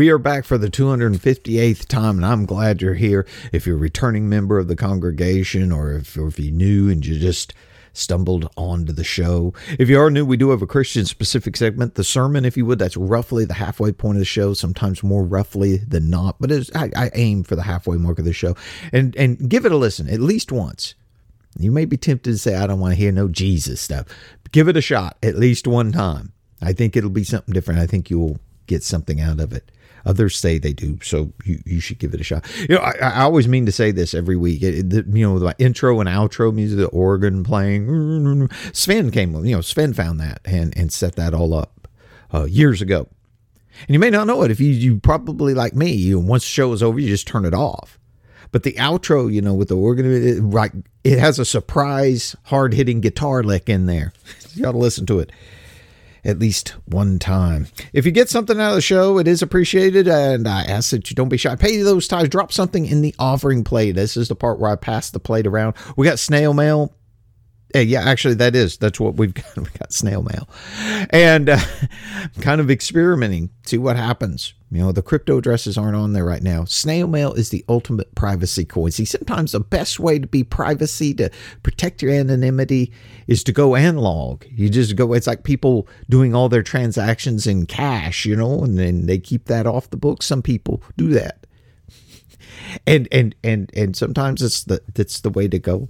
We are back for the 258th time, and I'm glad you're here. If you're a returning member of the congregation, or if, or if you're new and you just stumbled onto the show. If you are new, we do have a Christian specific segment, the sermon, if you would. That's roughly the halfway point of the show, sometimes more roughly than not, but I, I aim for the halfway mark of the show. And, and give it a listen at least once. You may be tempted to say, I don't want to hear no Jesus stuff. Give it a shot at least one time. I think it'll be something different. I think you'll get something out of it. Others say they do, so you, you should give it a shot. You know, I, I always mean to say this every week. It, it, you know, the intro and outro music, the organ playing. Sven came, you know, Sven found that and and set that all up uh, years ago. And you may not know it if you you probably like me. You once the show is over, you just turn it off. But the outro, you know, with the organ, it, right, it has a surprise hard hitting guitar lick in there. You got to listen to it at least one time. If you get something out of the show, it is appreciated, and I ask that you don't be shy. Pay those tithes. Drop something in the offering plate. This is the part where I pass the plate around. We got snail mail. Yeah, actually, that is that's what we've got. We got snail mail, and uh, kind of experimenting, see what happens. You know, the crypto addresses aren't on there right now. Snail mail is the ultimate privacy coin. See, sometimes the best way to be privacy to protect your anonymity is to go analog. You just go. It's like people doing all their transactions in cash, you know, and then they keep that off the books. Some people do that, and and and and sometimes it's the that's the way to go.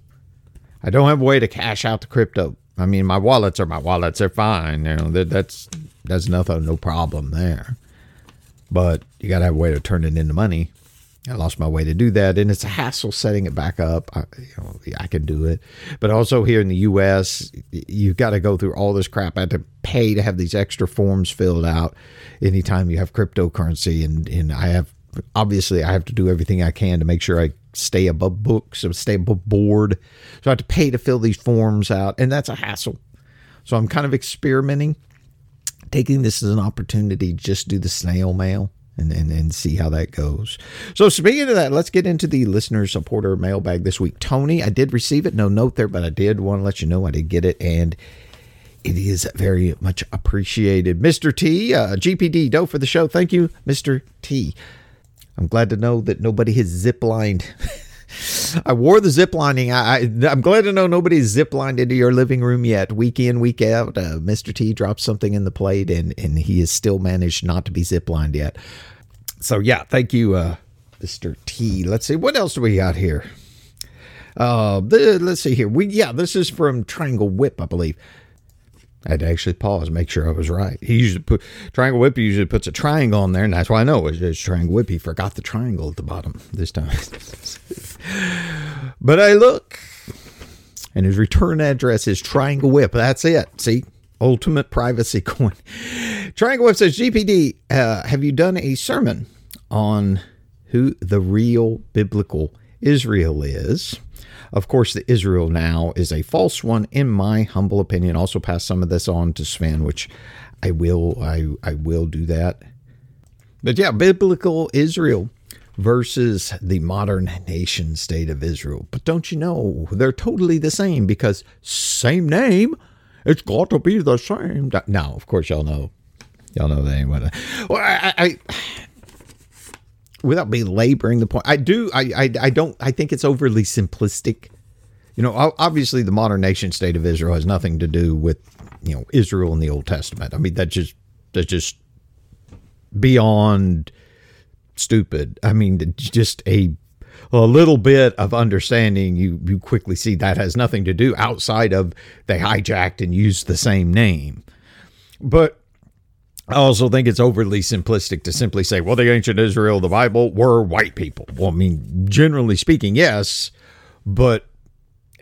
I don't have a way to cash out the crypto. I mean, my wallets are my wallets. They're fine. You know, that, that's that's nothing, no problem there. But you got to have a way to turn it into money. I lost my way to do that, and it's a hassle setting it back up. I, you know, I can do it, but also here in the U.S., you've got to go through all this crap. I have to pay to have these extra forms filled out anytime you have cryptocurrency, and and I have obviously I have to do everything I can to make sure I stay above books, stay above board. So I have to pay to fill these forms out, and that's a hassle. So I'm kind of experimenting, taking this as an opportunity just do the snail mail and, and, and see how that goes. So speaking of that, let's get into the listener supporter mailbag this week. Tony, I did receive it. No note there, but I did want to let you know I did get it. And it is very much appreciated. Mr. T, uh, GPD, dough for the show. Thank you, Mr. T. I'm glad to know that nobody has ziplined. I wore the ziplining. I, am glad to know nobody's ziplined into your living room yet. Week in, week out, uh, Mr. T dropped something in the plate, and and he has still managed not to be ziplined yet. So yeah, thank you, uh, Mr. T. Let's see what else do we got here. Uh, the, let's see here. We yeah, this is from Triangle Whip, I believe. I had to actually pause, make sure I was right. He usually put Triangle Whip usually puts a triangle on there, and that's why I know it's, it's Triangle Whip. He forgot the triangle at the bottom this time. but I look, and his return address is Triangle Whip. That's it. See, ultimate privacy coin. Triangle Whip says, GPD, uh, have you done a sermon on who the real biblical Israel is? Of course, the Israel now is a false one, in my humble opinion. Also, pass some of this on to Sven, which I will. I I will do that. But yeah, biblical Israel versus the modern nation state of Israel. But don't you know they're totally the same because same name. It's got to be the same. Now, of course, y'all know. Y'all know that ain't what. Well, I, I without belaboring the point, I do. I, I I don't. I think it's overly simplistic. You know, obviously, the modern nation state of Israel has nothing to do with you know Israel in the Old Testament. I mean, that's just that's just beyond stupid. I mean, just a a little bit of understanding, you you quickly see that has nothing to do outside of they hijacked and used the same name. But I also think it's overly simplistic to simply say, well, the ancient Israel, the Bible, were white people. Well, I mean, generally speaking, yes, but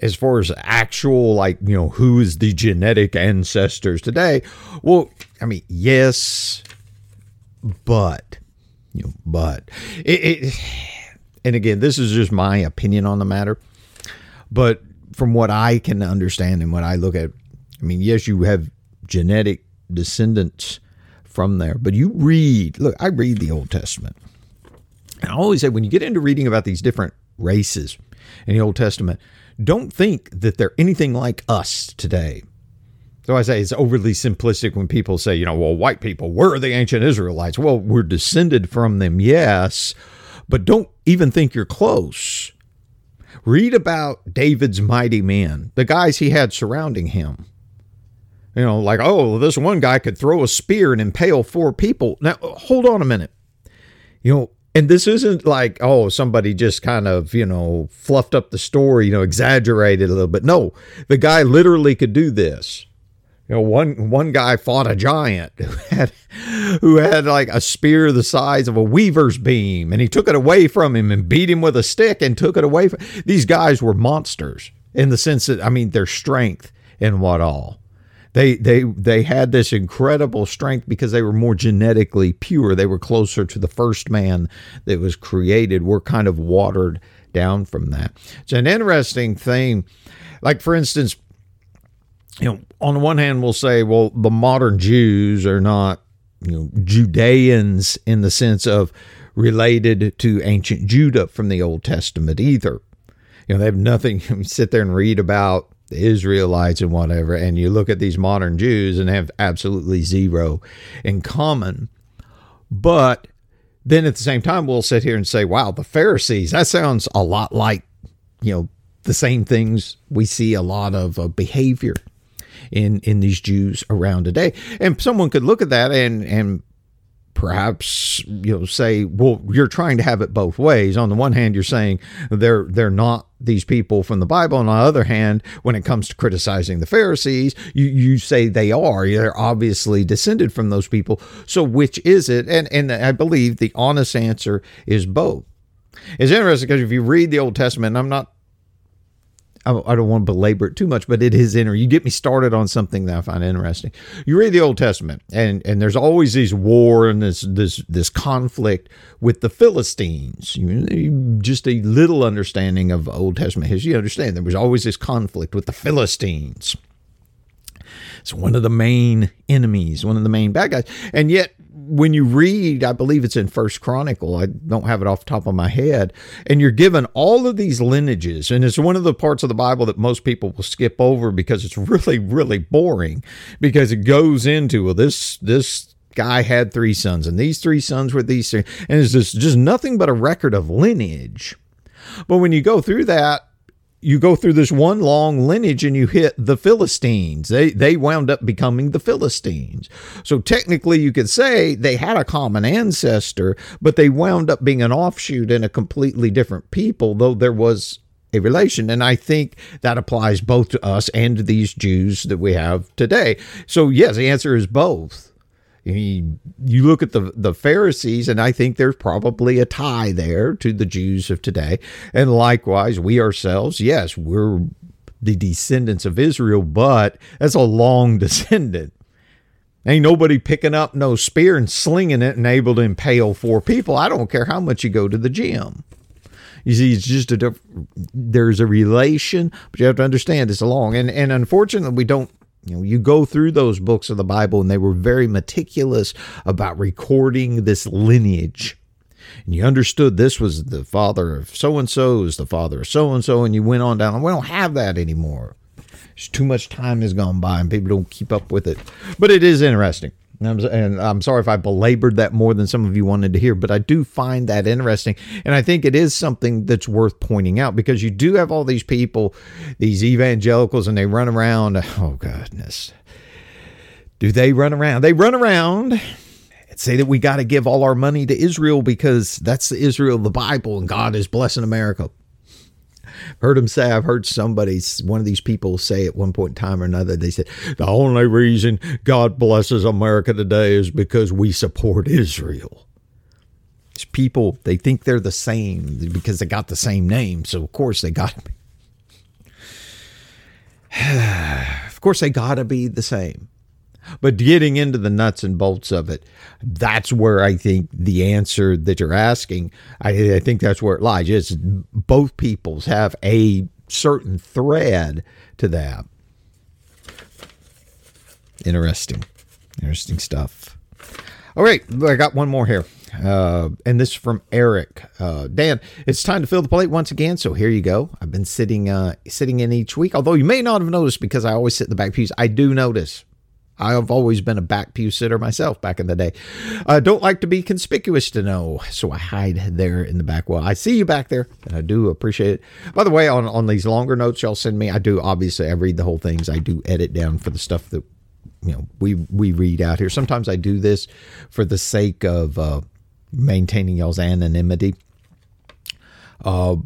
as far as actual, like, you know, who is the genetic ancestors today? Well, I mean, yes, but, you know, but it, it and again, this is just my opinion on the matter, but from what I can understand and what I look at, I mean, yes, you have genetic descendants from there. But you read, look, I read the Old Testament. And I always say when you get into reading about these different races in the Old Testament, don't think that they're anything like us today. So I say it's overly simplistic when people say, you know, well, white people were the ancient Israelites. Well, we're descended from them, yes, but don't even think you're close. Read about David's mighty men, the guys he had surrounding him. You know, like, oh, this one guy could throw a spear and impale four people. Now, hold on a minute. You know, and this isn't like, oh, somebody just kind of, you know, fluffed up the story, you know, exaggerated a little bit. No, the guy literally could do this. You know, one one guy fought a giant who had who had like a spear the size of a weaver's beam, and he took it away from him and beat him with a stick and took it away from these guys were monsters in the sense that I mean their strength and what all. They they they had this incredible strength because they were more genetically pure. They were closer to the first man that was created. We're kind of watered down from that. It's an interesting thing. Like for instance, you know, on the one hand, we'll say, well, the modern Jews are not, you know, Judeans in the sense of related to ancient Judah from the Old Testament either. You know, they have nothing. You sit there and read about the Israelites and whatever, and you look at these modern Jews and have absolutely zero in common. But then at the same time, we'll sit here and say, wow, the Pharisees, that sounds a lot like, you know, the same things we see a lot of uh, behavior in in these Jews around today. And someone could look at that and and perhaps you know say well you're trying to have it both ways. On the one hand you're saying they're they're not these people from the bible. On the other hand when it comes to criticizing the pharisees you you say they are. They're obviously descended from those people. So which is it? And and i believe the honest answer is both. It's interesting because if you read the old testament i'm not I don't want to belabor it too much, but it is inner. You get me started on something that I find interesting. You read the Old Testament, and and there's always these war and this this this conflict with the Philistines. You, just a little understanding of Old Testament history, you understand there was always this conflict with the Philistines. It's one of the main enemies, one of the main bad guys, and yet when you read, I believe it's in First Chronicle. I don't have it off the top of my head, and you're given all of these lineages, and it's one of the parts of the Bible that most people will skip over because it's really, really boring. Because it goes into well, this this guy had three sons, and these three sons were these, three, and it's just just nothing but a record of lineage. But when you go through that, you go through this one long lineage and you hit the Philistines. They they wound up becoming the Philistines. So technically you could say they had a common ancestor, but they wound up being an offshoot and a completely different people, though there was a relation. And I think that applies both to us and to these Jews that we have today. So yes, the answer is both. You look at the, the Pharisees, and I think there's probably a tie there to the Jews of today. And likewise, we ourselves, yes, we're the descendants of Israel, but that's a long descendant. Ain't nobody picking up no spear and slinging it and able to impale four people. I don't care how much you go to the gym. You see, it's just a there's a relation, but you have to understand it's a long. And and unfortunately, we don't you know, you go through those books of the Bible and they were very meticulous about recording this lineage. And you understood this was the father of so and so, is the father of so and so, and you went on down. We don't have that anymore. There's too much time has gone by and people don't keep up with it. But it is interesting. And I'm, sorry if I belabored that more than some of you wanted to hear, but I do find that interesting. And I think it is something that's worth pointing out because you do have all these people, these evangelicals, and they run around. Oh, goodness. Do they run around? They run around and say that we got to give all our money to Israel because that's the Israel of the Bible and God is blessing America heard him say, I've heard somebody, one of these people say at one point in time or another, they said, the only reason God blesses America today is because we support Israel. These people, they think they're the same because they got the same name. So, of course, they got to be. of course, they got to be the same. But getting into the nuts and bolts of it, that's where I think the answer that you're asking, I, I think that's where it lies. Is both peoples have a certain thread to that. Interesting. Interesting stuff. All right, I got one more here. Uh, and this is from Eric. Uh, Dan, it's time to fill the plate once again. So here you go. I've been sitting uh, sitting in each week. Although you may not have noticed because I always sit in the back pews. I do notice. I have always been a back pew sitter myself back in the day. I don't like to be conspicuous to know, so I hide there in the back. Well, I see you back there, and I do appreciate it. By the way, on, on these longer notes y'all send me, I do obviously I read the whole things. I do edit down for the stuff that you know we we read out here. Sometimes I do this for the sake of uh, maintaining y'all's anonymity. Uh,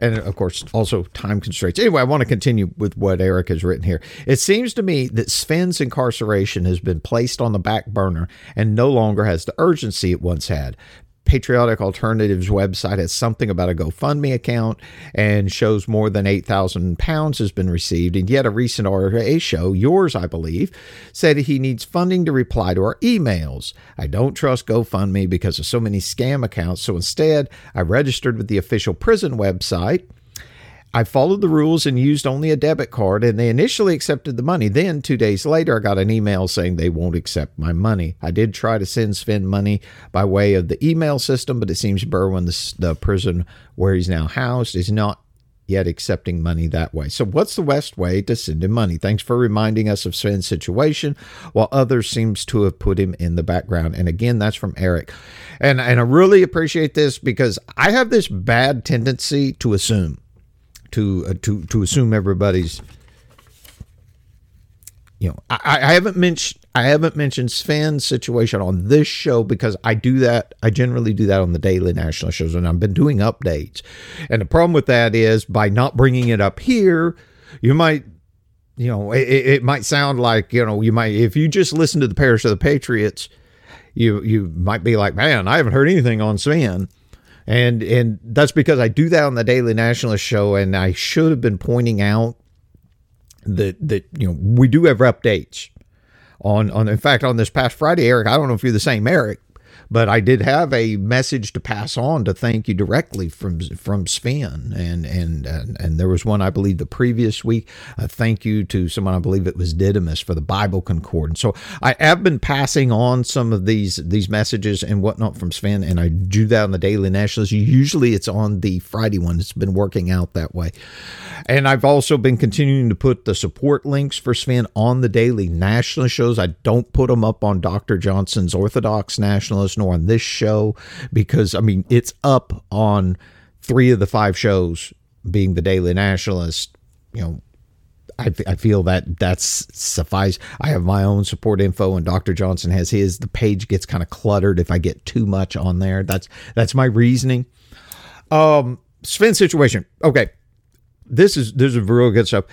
and of course, also time constraints. Anyway, I want to continue with what Eric has written here. It seems to me that Sven's incarceration has been placed on the back burner and no longer has the urgency it once had. Patriotic Alternatives website has something about a GoFundMe account and shows more than 8,000 pounds has been received. And yet, a recent RA show, yours, I believe, said he needs funding to reply to our emails. I don't trust GoFundMe because of so many scam accounts. So instead, I registered with the official prison website I followed the rules and used only a debit card, and they initially accepted the money. Then, two days later, I got an email saying they won't accept my money. I did try to send Sven money by way of the email system, but it seems Berwyn, the, the prison where he's now housed, is not yet accepting money that way. So, what's the best way to send him money? Thanks for reminding us of Sven's situation, while others seems to have put him in the background. And again, that's from Eric. And and I really appreciate this because I have this bad tendency to assume to uh, to to assume everybody's you know I, I haven't mentioned I haven't mentioned Sven's situation on this show because I do that I generally do that on the daily national shows and I've been doing updates. And the problem with that is by not bringing it up here you might you know it, it might sound like you know you might if you just listen to the parish of the patriots you you might be like man I haven't heard anything on Sven and and that's because I do that on the Daily Nationalist show, and I should have been pointing out that that you know we do have updates on on. In fact, on this past Friday, Eric, I don't know if you're the same Eric, but I did have a message to pass on to thank you directly from from Sven, and and and, and there was one I believe the previous week. A thank you to someone I believe it was Didymus for the Bible Concordance. So I have been passing on some of these these messages and whatnot from Sven, and I do that on the Daily Nationalist. Usually it's on the Friday one. It's been working out that way, and I've also been continuing to put the support links for Sven on the Daily Nationalist shows. I don't put them up on Dr. Johnson's Orthodox Nationalist nor on this show because I mean it's up on three of the five shows being the Daily Nationalist. You know, I, I feel that that's suffice. I have my own support info, and Dr. Johnson has his. The page gets kind of cluttered if I get too much on there. That's that's my reasoning. Um, Sven situation. Okay, this is this is real good stuff.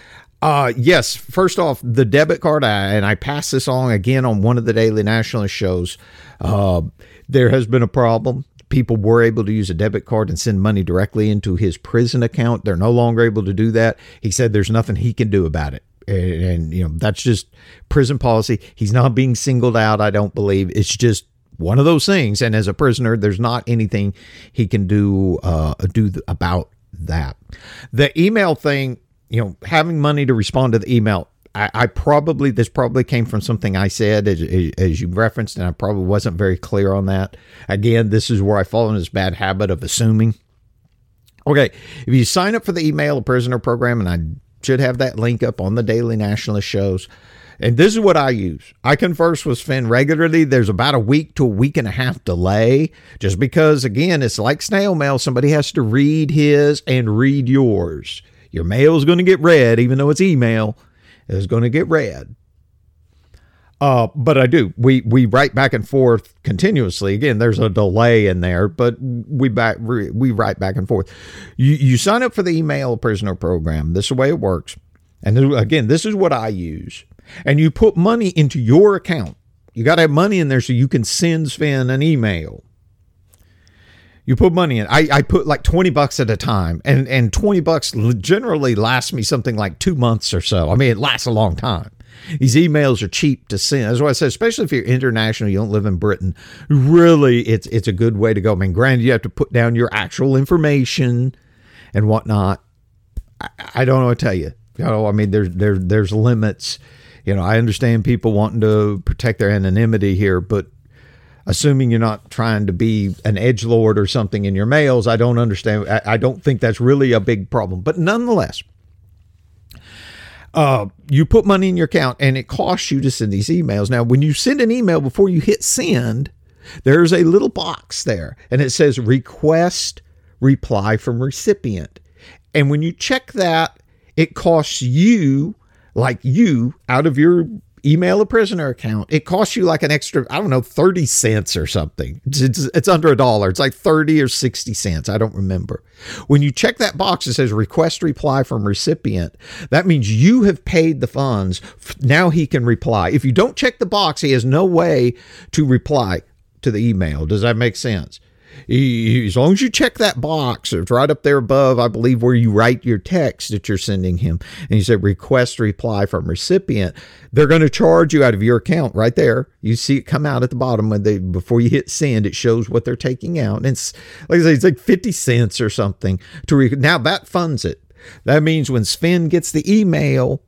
Uh, yes. First off, the debit card, I, and I passed this along again on one of the Daily Nationalist shows. Uh, there has been a problem. People were able to use a debit card and send money directly into his prison account. They're no longer able to do that. He said there's nothing he can do about it. And, and you know, that's just prison policy. He's not being singled out, I don't believe. It's just one of those things. And as a prisoner, there's not anything he can do uh, do about that. The email thing, you know, having money to respond to the email I, I, probably this probably came from something I said as, as you referenced, and I probably wasn't very clear on that. Again, this is where I fall in this bad habit of assuming. Okay, if you sign up for the email prisoner program, and I should have that link up on the Daily Nationalist shows. And this is what I use. I converse with Sven regularly. There's about a week to a week and a half delay, just because, again, it's like snail mail. Somebody has to read his and read yours. Your mail is going to get read, even though it's email is going to get read. Uh, but I do. We we write back and forth continuously. Again, there's a delay in there, but we back we write back and forth. You you sign up for the email prisoner program. This is the way it works. And again, this is what I use. And you put money into your account. You got to have money in there so you can send Sven an email. You put money in. I, I put like 20 bucks at a time, and, and 20 bucks generally lasts me something like two months or so. I mean, it lasts a long time. These emails are cheap to send. That's why I said, especially if you're international, you don't live in Britain. Really, it's it's a good way to go. I mean, granted, you have to put down your actual information and whatnot. I, I don't know what to tell you. You know, I mean, there's there there's limits. You know, I understand people wanting to protect their anonymity here, but assuming you're not trying to be an edge lord or something in your mails. I don't understand. I, I don't think that's really a big problem, but nonetheless. Uh, you put money in your account and it costs you to send these emails. Now, when you send an email before you hit send, there's a little box there and it says request reply from recipient. And when you check that, it costs you, like you, out of your email a prisoner account, it costs you like an extra, I don't know, 30 cents or something. It's, it's, it's, under a dollar. It's like 30 or 60 cents. I don't remember. When you check that box, it says request reply from recipient. That means you have paid the funds. Now he can reply. If you don't check the box, he has no way to reply to the email. Does that make sense? As long as you check that box, it's right up there above, I believe, where you write your text that you're sending him, and you say request reply from recipient, they're going to charge you out of your account right there. You see it come out at the bottom when they before you hit send, it shows what they're taking out, and it's like I say, it's like fifty cents or something to re- now that funds it. That means when Sven gets the email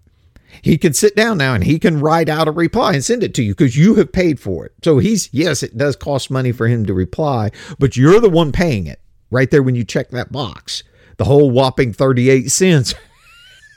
he can sit down now and he can write out a reply and send it to you because you have paid for it. So he's, yes, it does cost money for him to reply, but you're the one paying it right there when you check that box. The whole whopping 38 cents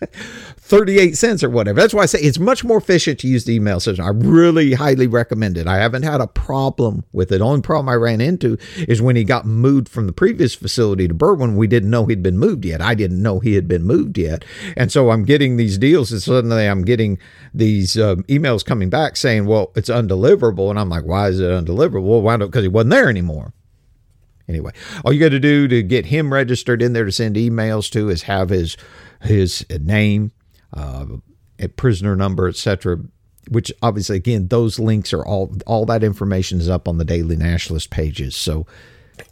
38 cents or whatever. That's why I say it's much more efficient to use the email system. I really highly recommend it. I haven't had a problem with it. Only problem I ran into is when he got moved from the previous facility to Berwyn, we didn't know he'd been moved yet. I didn't know he had been moved yet. And so I'm getting these deals and suddenly I'm getting these um, emails coming back saying, well, it's undeliverable. And I'm like, why is it undeliverable? Well, why Because he wasn't there anymore. Anyway, all you got to do to get him registered in there to send emails to is have his his name, uh, prisoner number, etc. Which obviously, again, those links are all all that information is up on the Daily Nationalist pages. So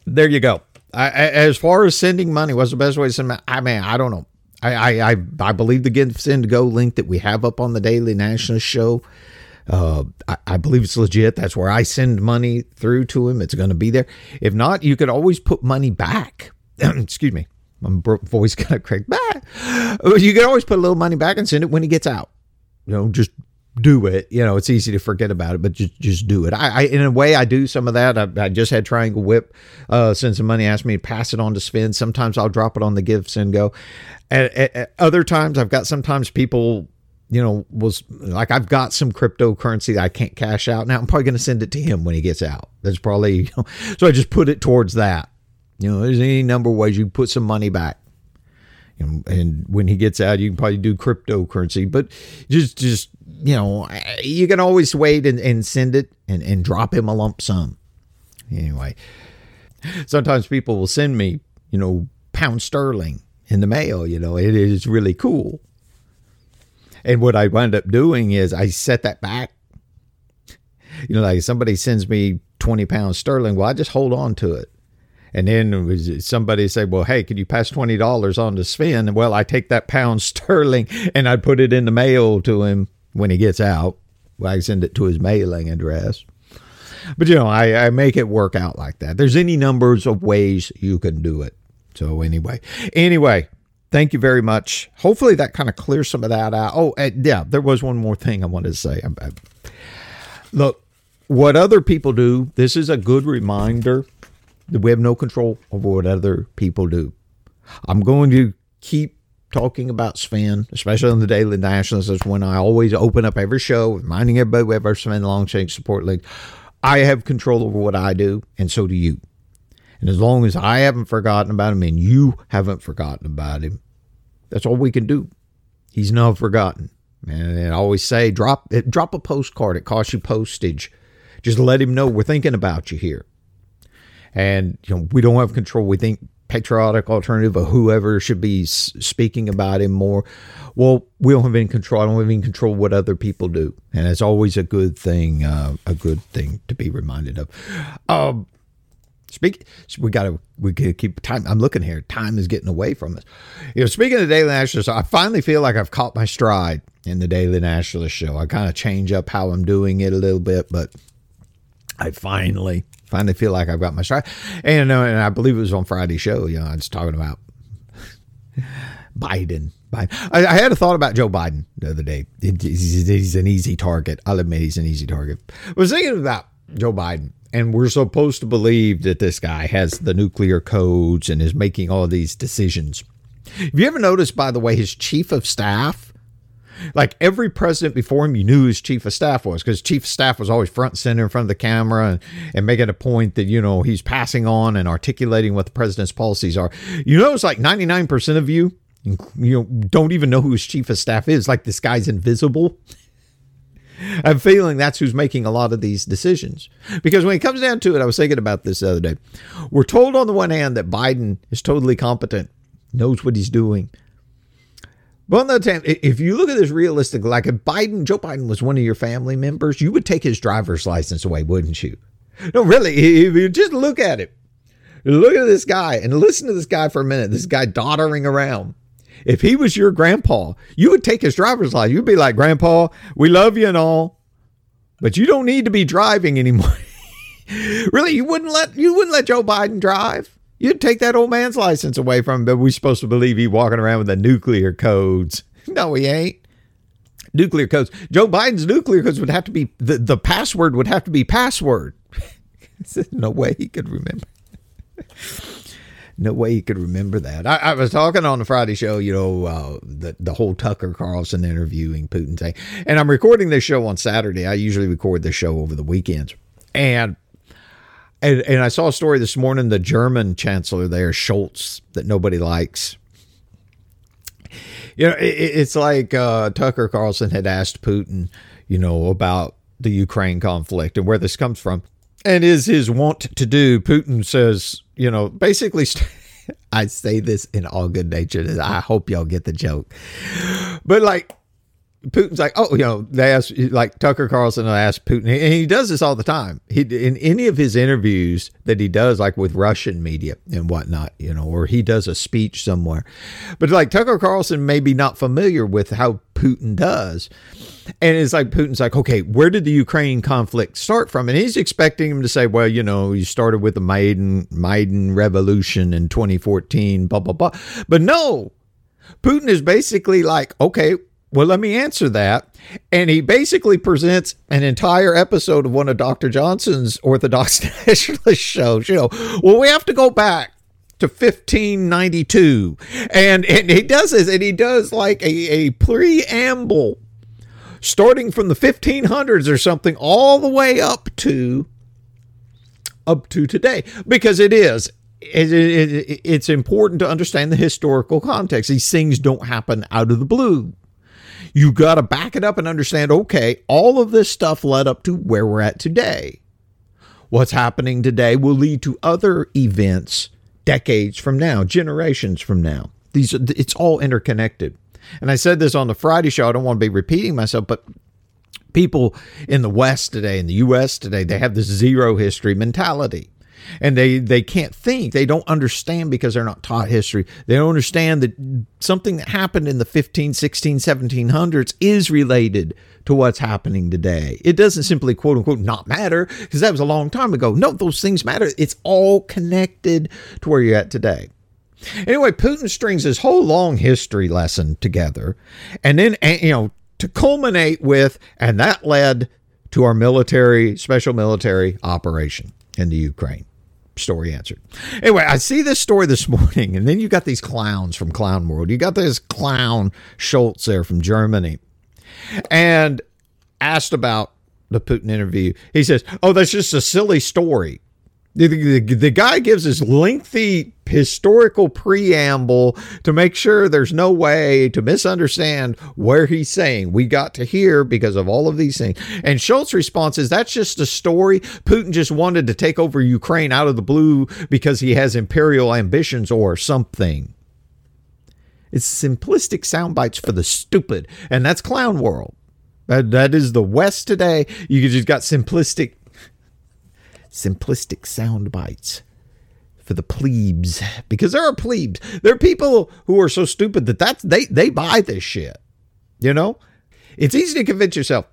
there you go. I, as far as sending money, what's the best way to send money? I mean, I don't know. I I I, believe the Give Send Go link that we have up on the Daily Nationalist show. Uh, I, I, believe it's legit. That's where I send money through to him. It's going to be there. If not, you could always put money back. Excuse me. My voice kind of cracked. back. You can always put a little money back and send it when he gets out. You know, just do it. You know, it's easy to forget about it, but just just do it. I, I in a way, I do some of that. I, I just had Triangle Whip uh, send some money, ask me to pass it on to Sven. Sometimes I'll drop it on the Give Send Go. At, at, at other times, I've got sometimes people you know, was like I've got some cryptocurrency that I can't cash out now. I'm probably going to send it to him when he gets out. That's probably you know, so I just put it towards that. You know, there's any number of ways you put some money back. Know, and when he gets out, you can probably do cryptocurrency, but just, just you know, you can always wait and, and send it and, and drop him a lump sum. Anyway, sometimes people will send me, you know, pound sterling in the mail. You know, it is really cool. And what I wind up doing is I set that back. You know, like somebody sends me 20 pounds sterling. Well, I just hold on to it. And then somebody say, "Well, hey, could you pass twenty dollars on to Sven?" Well, I take that pound sterling and I put it in the mail to him when he gets out. Well, I send it to his mailing address. But you know, I, I make it work out like that. There's any numbers of ways you can do it. So anyway, anyway, thank you very much. Hopefully that kind of clears some of that out. Oh, yeah, there was one more thing I wanted to say. Look, what other people do. This is a good reminder we have no control over what other people do. I'm going to keep talking about Sven, especially on the Daily Nationalist. is when I always open up every show, reminding everybody we have our Sven Longshanks Support League. I have control over what I do, and so do you. And as long as I haven't forgotten about him and you haven't forgotten about him, that's all we can do. He's not forgotten. And I always say, drop drop a postcard. It costs you postage. Just let him know we're thinking about you here and you know we don't have control. We think patriotic alternative or whoever should be speaking about him more. Well, we don't have any control. I don't have any control what other people do, and it's always a good thing. Uh, a good thing to be reminded of. Um, Speak. We got to. We got to keep time. I'm looking here. Time is getting away from us. You know, speaking of Daily Nationalist, I finally feel like I've caught my stride in the Daily Nationalist show. I kind of change up how I'm doing it a little bit, but I finally finally feel like I've got my stride. And, uh, and I believe it was on Friday's show. You know, I was talking about Biden. Biden. I, I, had a thought about Joe Biden the other day. He's, he's, an easy target. I'll admit he's an easy target. I was thinking about Joe Biden. And we're supposed to believe that this guy has the nuclear codes and is making all these decisions. Have you ever noticed, by the way, his chief of staff? Like every president before him, you knew his chief of staff was because chief of staff was always front and center in front of the camera and, and making a point that, you know, he's passing on and articulating what the president's policies are. You notice like 99% of you, you know, don't even know who his chief of staff is. Like this guy's invisible. I'm feeling that's who's making a lot of these decisions. Because when it comes down to it, I was thinking about this the other day. We're told on the one hand that Biden is totally competent, knows what he's doing. The other hand, if you look at this realistically, like if Biden, Joe Biden was one of your family members, you would take his driver's license away, wouldn't you? No, really, if you just look at it, look at this guy and listen to this guy for a minute, this guy doddering around. If he was your grandpa, you would take his driver's license. You'd be like, Grandpa, we love you and all, but you don't need to be driving anymore. really, you wouldn't let you wouldn't let Joe Biden drive. You'd take that old man's license away from him, but we're supposed to believe he's walking around with the nuclear codes. No, he ain't. Nuclear codes. Joe Biden's nuclear codes would have to be the, the password would have to be password. no way he could remember no way he could remember that. I, I, was talking on the Friday show, you know, uh, the the whole Tucker Carlson interviewing Putin thing, and I'm recording this show on Saturday. I usually record this show over the weekends, and and and I saw a story this morning. The German chancellor there, Scholz, that nobody likes. You know, it, it's like uh, Tucker Carlson had asked Putin, you know, about the Ukraine conflict and where this comes from. And is his want to do, Putin says, you know, basically, I say this in all good nature. I hope y'all get the joke. But like, Putin's like, oh, you know, they ask like Tucker Carlson asked Putin, and he does this all the time. He in any of his interviews that he does, like with Russian media and whatnot, you know, or he does a speech somewhere. But like Tucker Carlson may be not familiar with how Putin does, and it's like Putin's like, okay, where did the Ukraine conflict start from? And he's expecting him to say, well, you know, you started with the Maidan Maidan Revolution in 2014, blah blah blah. But no, Putin is basically like, okay, well, let me answer that. And he basically presents an entire episode of one of Dr. Johnson's Orthodox Nationalist shows. You know, well, we have to go back to 1592. And, and he does this, and he does like a, a preamble starting from the 1500s or something all the way up to up to today because it is it, it, it's important to understand the historical context these things don't happen out of the blue you got to back it up and understand okay, all of this stuff led up to where we're at today. What's happening today will lead to other events decades from now, generations from now. These it's all interconnected. And I said this on the Friday show, I don't want to be repeating myself, but people in the West today, in the US today, they have this zero history mentality and they they can't think. They don't understand because they're not taught history. They don't understand that something that happened in the 15 16 1700s is related to what's happening today. It doesn't simply quote unquote not matter because that was a long time ago. No those things matter. It's all connected to where you're at today. Anyway, Putin strings his whole long history lesson together, and then, you know, to culminate with, and that led to our military, special military operation in the Ukraine story answered. Anyway, I see this story this morning, and then you got these clowns from Clown World. You got this clown Scholz there from Germany, and asked about the Putin interview. He says, "Oh, that's just a silly story." The, the, the, guy gives this lengthy historical preamble to make sure there's no way to misunderstand where he's saying we got to hear because of all of these things. And Scholz's response is that's just a story. Putin just wanted to take over Ukraine out of the blue because he has imperial ambitions or something. It's simplistic sound bites for the stupid, and that's clown world. That, that is the West today. You just got simplistic simplistic sound bites for the plebes because there are plebes. There are people who are so stupid that that's they they buy this shit. You know, it's easy to convince yourself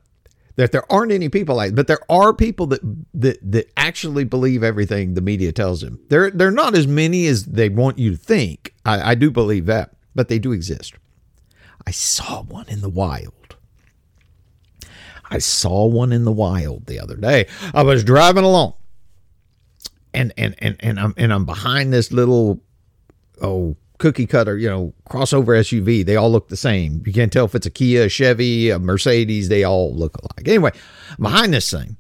that there aren't any people like, but there are people that that that actually believe everything the media tells them. There they're not as many as they want you to think. I, I do believe that, but they do exist. I saw one in the wild. I saw one in the wild the other day. I was driving along and and and, and I'm and I'm behind this little oh cookie cutter, you know, crossover SUV. They all look the same. You can't tell if it's a Kia, a Chevy, a Mercedes. They all look alike. Anyway, behind this thing,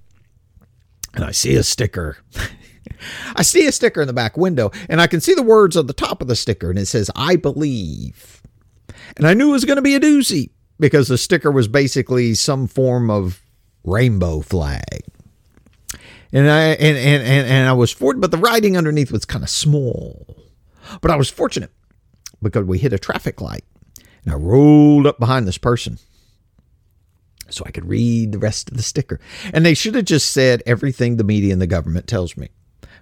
and I see a sticker. I see a sticker in the back window, and I can see the words on the top of the sticker, and it says, I believe. And I knew it was going to be a doozy because the sticker was basically some form of rainbow flag. And I and and and, and I was for but the writing underneath was kind of small. But I was fortunate because we hit a traffic light and I rolled up behind this person so I could read the rest of the sticker. And they should have just said everything the media and the government tells me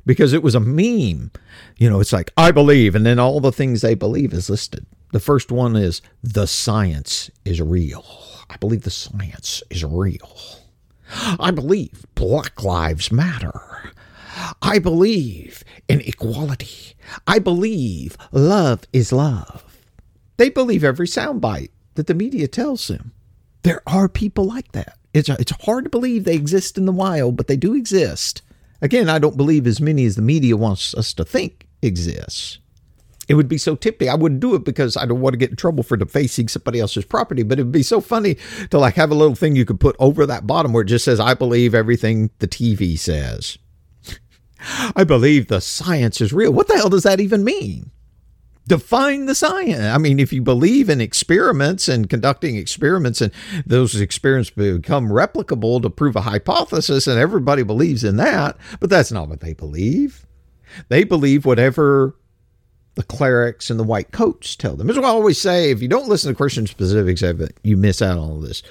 because it was a meme. You know, it's like, I believe, and then all the things they believe is listed. The first one is the science is real. I believe the science is real. I believe Black Lives Matter. I believe in equality. I believe love is love. They believe every soundbite that the media tells them. There are people like that. It's, it's hard to believe they exist in the wild, but they do exist. Again, I don't believe as many as the media wants us to think exists. It would be so tippy. I wouldn't do it because I don't want to get in trouble for defacing somebody else's property. But it would be so funny to like have a little thing you could put over that bottom where it just says, I believe everything the TV says. I believe the science is real. What the hell does that even mean? Define the science. I mean, if you believe in experiments and conducting experiments, and those experiments become replicable to prove a hypothesis, and everybody believes in that, but that's not what they believe. They believe whatever the clerics and the white coats tell them. As I always say, if you don't listen to Christian specifics, you miss out on all this.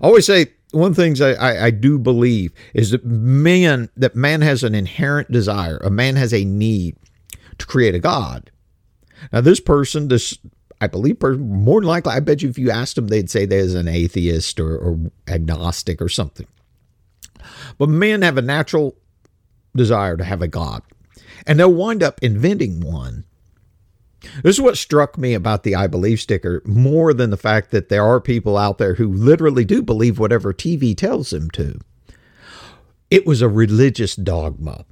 I always say one of the things I, I, I, do believe is that man that man has an inherent desire a man has a need to create a god now this person this i believe more than likely i bet you if you asked them they'd say there's an atheist or, or agnostic or something but men have a natural desire to have a god and they'll wind up inventing one this is what struck me about the I believe sticker more than the fact that there are people out there who literally do believe whatever TV tells them to. It was a religious dogma.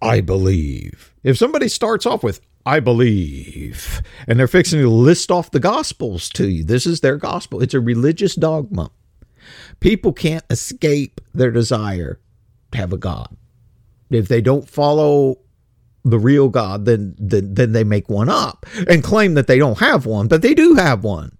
I believe. If somebody starts off with, I believe, and they're fixing to list off the gospels to you, this is their gospel. It's a religious dogma. People can't escape their desire to have a God. If they don't follow the real God, then, then then they make one up and claim that they don't have one, but they do have one.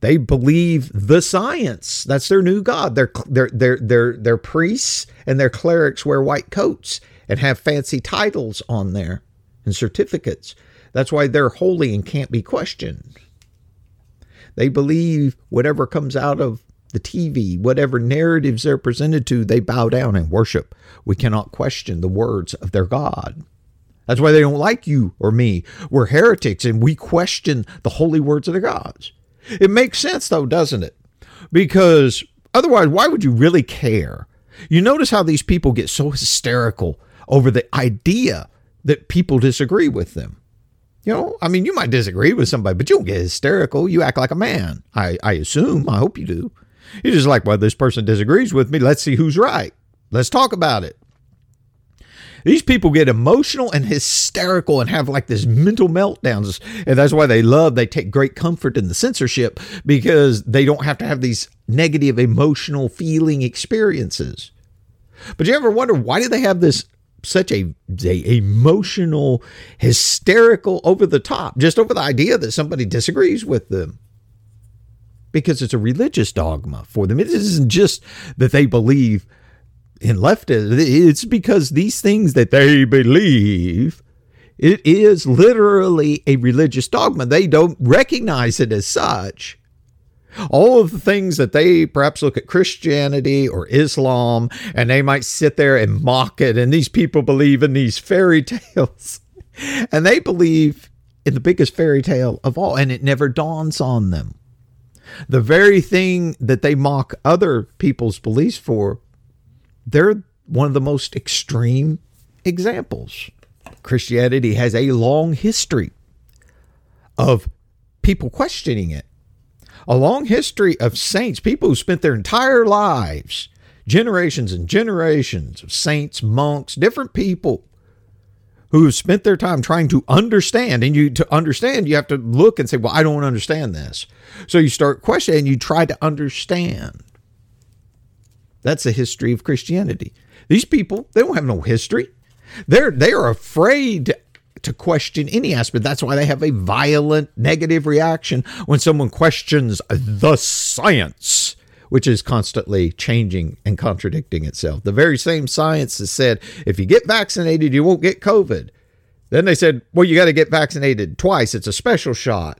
They believe the science. That's their new God. Their their their their their priests and their clerics wear white coats and have fancy titles on there and certificates. That's why they're holy and can't be questioned. They believe whatever comes out of the TV, whatever narratives they're presented to, they bow down and worship. We cannot question the words of their God. That's why they don't like you or me. We're heretics and we question the holy words of the gods. It makes sense, though, doesn't it? Because otherwise, why would you really care? You notice how these people get so hysterical over the idea that people disagree with them. You know, I mean, you might disagree with somebody, but you don't get hysterical. You act like a man. I, I assume. I hope you do. You're just like, well, this person disagrees with me. Let's see who's right. Let's talk about it. These people get emotional and hysterical and have like this mental meltdowns. And that's why they love, they take great comfort in the censorship because they don't have to have these negative emotional feeling experiences. But you ever wonder why do they have this such a, a emotional, hysterical, over the top, just over the idea that somebody disagrees with them? Because it's a religious dogma for them. It isn't just that they believe in leftism, it's because these things that they believe. It is literally a religious dogma. They don't recognize it as such. All of the things that they perhaps look at Christianity or Islam and they might sit there and mock it. And these people believe in these fairy tales. And they believe in the biggest fairy tale of all. And it never dawns on them the very thing that they mock other people's beliefs for, they're one of the most extreme examples. Christianity has a long history of people questioning it. a long history of saints, people who spent their entire lives, generations and generations of saints, monks, different people who have spent their time trying to understand. And you to understand, you have to look and say, Well, I don't understand this. So you start questioning you try to understand. That's the history of Christianity. These people, they don't have no history. They're they are afraid to question any aspect. That's why they have a violent negative reaction when someone questions the science, which is constantly changing and contradicting itself. The very same science has said if you get vaccinated, you won't get COVID. Then they said, well, you got to get vaccinated twice. It's a special shot.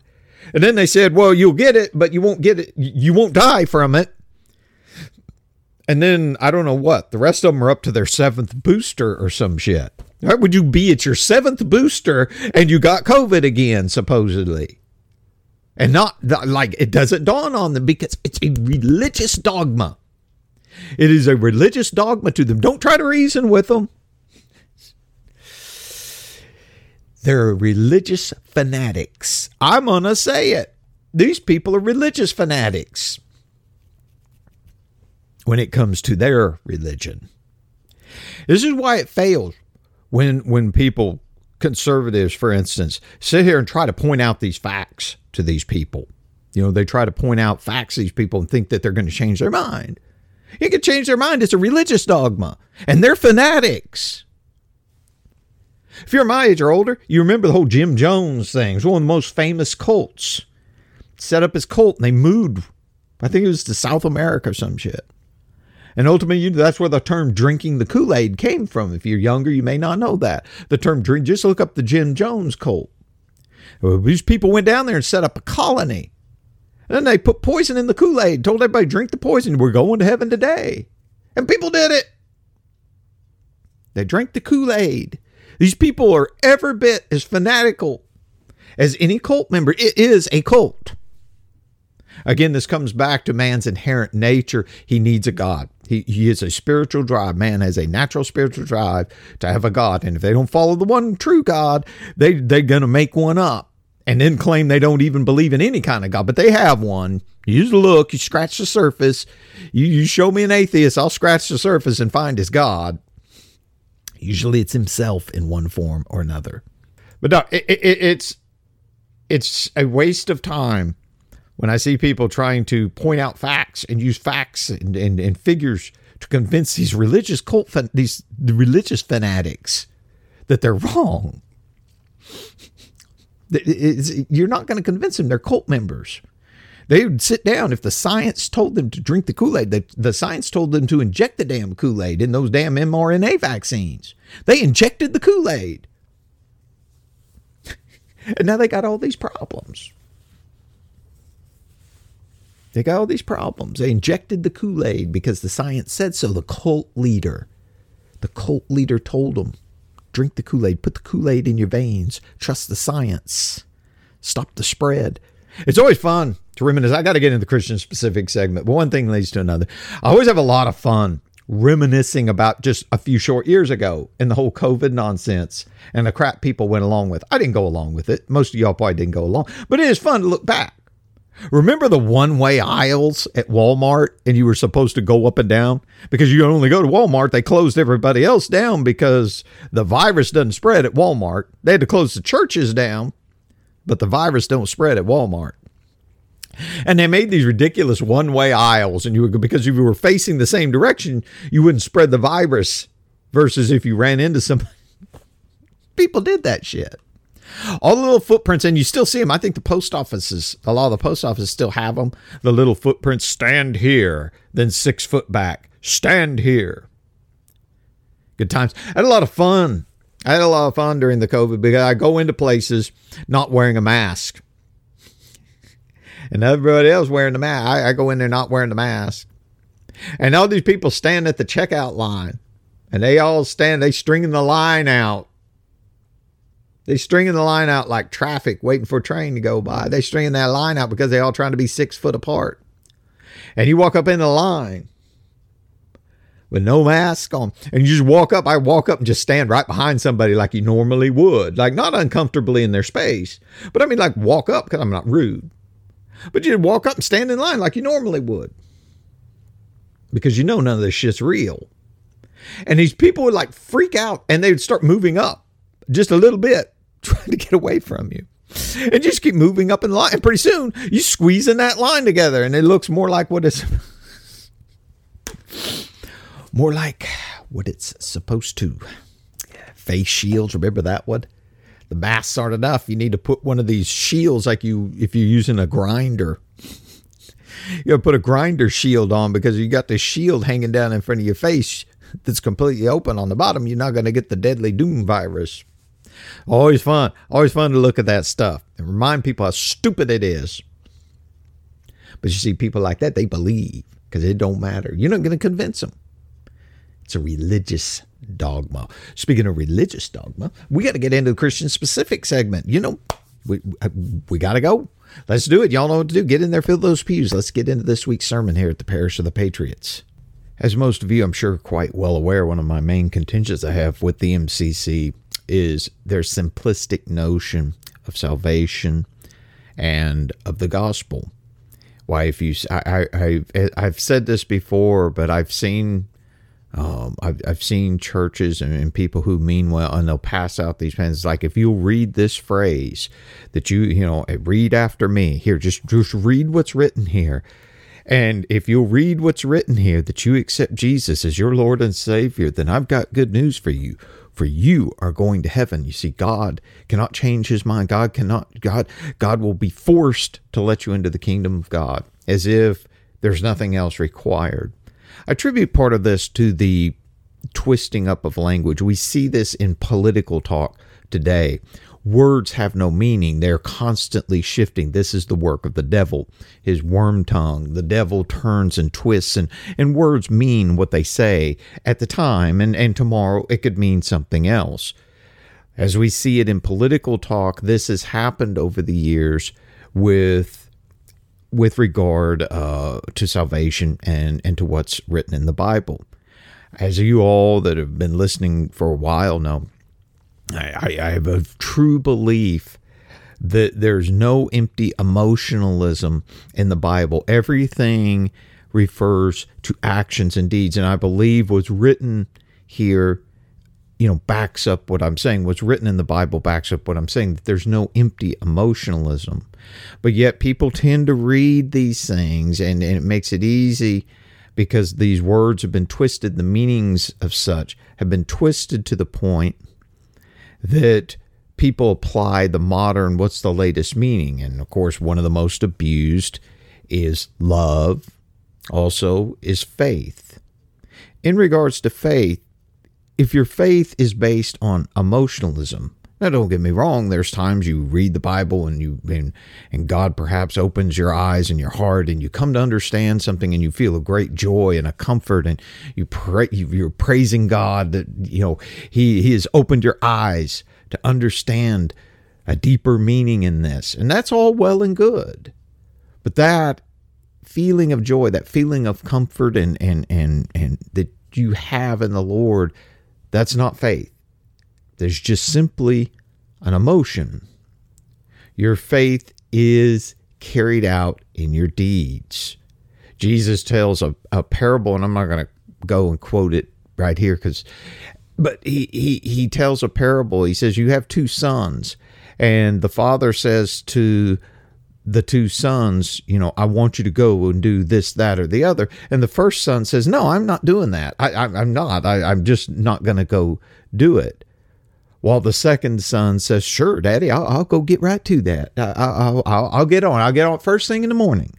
And then they said, well, you'll get it, but you won't get it. You won't die from it. And then I don't know what. The rest of them are up to their seventh booster or some shit. Would you be at your seventh booster and you got COVID again, supposedly? And not like it doesn't dawn on them because it's a religious dogma. It is a religious dogma to them. Don't try to reason with them. They're religious fanatics. I'm going to say it. These people are religious fanatics when it comes to their religion. This is why it fails when when people conservatives for instance sit here and try to point out these facts to these people. You know, they try to point out facts to these people and think that they're going to change their mind. You can change their mind. It's a religious dogma. And they're fanatics. If you're my age or older, you remember the whole Jim Jones thing. It's one of the most famous cults. Set up his cult and they moved. I think it was to South America or some shit. And ultimately, that's where the term drinking the Kool Aid came from. If you're younger, you may not know that. The term drink, just look up the Jim Jones cult. These people went down there and set up a colony. And then they put poison in the Kool Aid, told everybody, drink the poison. We're going to heaven today. And people did it. They drank the Kool Aid. These people are every bit as fanatical as any cult member. It is a cult. Again, this comes back to man's inherent nature. He needs a God. He, he is a spiritual drive. Man has a natural spiritual drive to have a God. And if they don't follow the one true God, they, they're going to make one up and then claim they don't even believe in any kind of God, but they have one. You just look, you scratch the surface. You, you show me an atheist, I'll scratch the surface and find his God. Usually it's himself in one form or another. But no, it, it, it's it's a waste of time when I see people trying to point out facts and use facts and, and, and figures to convince these religious cult these religious fanatics that they're wrong. It's, you're not going to convince them. They're cult members. They would sit down if the science told them to drink the Kool Aid. The, the science told them to inject the damn Kool Aid in those damn mRNA vaccines. They injected the Kool Aid. and now they got all these problems. They got all these problems. They injected the Kool Aid because the science said so. The cult leader, the cult leader told them, drink the Kool Aid, put the Kool Aid in your veins, trust the science, stop the spread. It's always fun to reminisce. I got to get into the Christian specific segment, but one thing leads to another. I always have a lot of fun reminiscing about just a few short years ago and the whole COVID nonsense and the crap people went along with. I didn't go along with it. Most of y'all probably didn't go along, but it is fun to look back Remember the one way aisles at Walmart and you were supposed to go up and down? Because you only go to Walmart, they closed everybody else down because the virus doesn't spread at Walmart. They had to close the churches down, but the virus don't spread at Walmart. And they made these ridiculous one way aisles, and you were because if you were facing the same direction, you wouldn't spread the virus versus if you ran into some people did that shit all the little footprints, and you still see them. I think the post offices, a lot of the post offices still have them. The little footprints stand here, then six foot back, stand here. Good times. I had a lot of fun. I had a lot of fun during the COVID because I go into places not wearing a mask. And everybody else wearing the mask. I, I go in there not wearing the mask. And all these people stand at the checkout line. And they all stand, they stringing the line out they stringing the line out like traffic waiting for a train to go by. They stringing that line out because they all trying to be six foot apart. And you walk up in the line with no mask on, and you just walk up. I walk up and just stand right behind somebody like you normally would, like not uncomfortably in their space, but I mean like walk up because I'm not rude. But you'd walk up and stand in line like you normally would. Because you know none of this shit's real. And these people would like freak out and they would start moving up just a little bit, trying to get away from you. And just keep moving up in line. And pretty soon you squeeze in that line together and it looks more like what it's more like what it's supposed to. Face shields, remember that one? The masks aren't enough. You need to put one of these shields like you if you're using a grinder. You gotta put a grinder shield on because you got this shield hanging down in front of your face that's completely open on the bottom. You're not gonna get the deadly doom virus. Always fun. Always fun to look at that stuff and remind people how stupid it is. But you see, people like that, they believe because it don't matter. You're not going to convince them. It's a religious dogma. Speaking of religious dogma, we got to get into the Christian specific segment. You know, we we got to go. Let's do it. Y'all know what to do. Get in there, fill those pews. Let's get into this week's sermon here at the Parish of the Patriots. As most of you, I'm sure, quite well aware, one of my main contentions I have with the MCC is their simplistic notion of salvation and of the gospel. Why, if you, I, I, I've said this before, but I've seen um, I've, I've seen churches and, and, people who mean well, and they'll pass out these pens. Like if you'll read this phrase that you, you know, read after me here, just, just read what's written here. And if you'll read what's written here, that you accept Jesus as your Lord and Savior, then I've got good news for you. For you are going to heaven. You see, God cannot change his mind. God cannot, God, God will be forced to let you into the kingdom of God as if there's nothing else required. I attribute part of this to the twisting up of language. We see this in political talk today. Words have no meaning. They're constantly shifting. This is the work of the devil, his worm tongue. The devil turns and twists, and, and words mean what they say at the time, and, and tomorrow it could mean something else. As we see it in political talk, this has happened over the years with with regard uh, to salvation and, and to what's written in the Bible. As you all that have been listening for a while know, I, I have a true belief that there's no empty emotionalism in the Bible. Everything refers to actions and deeds. And I believe what's written here, you know, backs up what I'm saying. What's written in the Bible backs up what I'm saying, that there's no empty emotionalism. But yet people tend to read these things and, and it makes it easy because these words have been twisted. The meanings of such have been twisted to the point that people apply the modern, what's the latest meaning? And of course, one of the most abused is love, also is faith. In regards to faith, if your faith is based on emotionalism, now, don't get me wrong. There's times you read the Bible and you and, and God perhaps opens your eyes and your heart and you come to understand something and you feel a great joy and a comfort and you pray you're praising God that you know He He has opened your eyes to understand a deeper meaning in this, and that's all well and good. But that feeling of joy, that feeling of comfort and and and and that you have in the Lord, that's not faith. There's just simply an emotion. Your faith is carried out in your deeds. Jesus tells a, a parable, and I'm not going to go and quote it right here because, but he, he, he tells a parable. He says, You have two sons, and the father says to the two sons, you know, I want you to go and do this, that, or the other. And the first son says, No, I'm not doing that. I, I, am not. I, I'm just not going to go do it. While the second son says, Sure, Daddy, I'll, I'll go get right to that. I, will I'll, I'll get on. I'll get on first thing in the morning.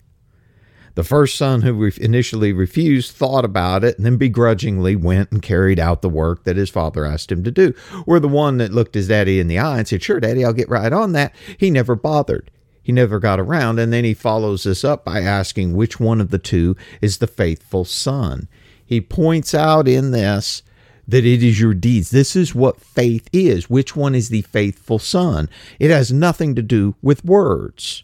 The first son, who initially refused, thought about it and then begrudgingly went and carried out the work that his father asked him to do. Where the one that looked his daddy in the eye and said, Sure, Daddy, I'll get right on that, he never bothered. He never got around. And then he follows this up by asking which one of the two is the faithful son. He points out in this that it is your deeds. This is what faith is. Which one is the faithful son? It has nothing to do with words.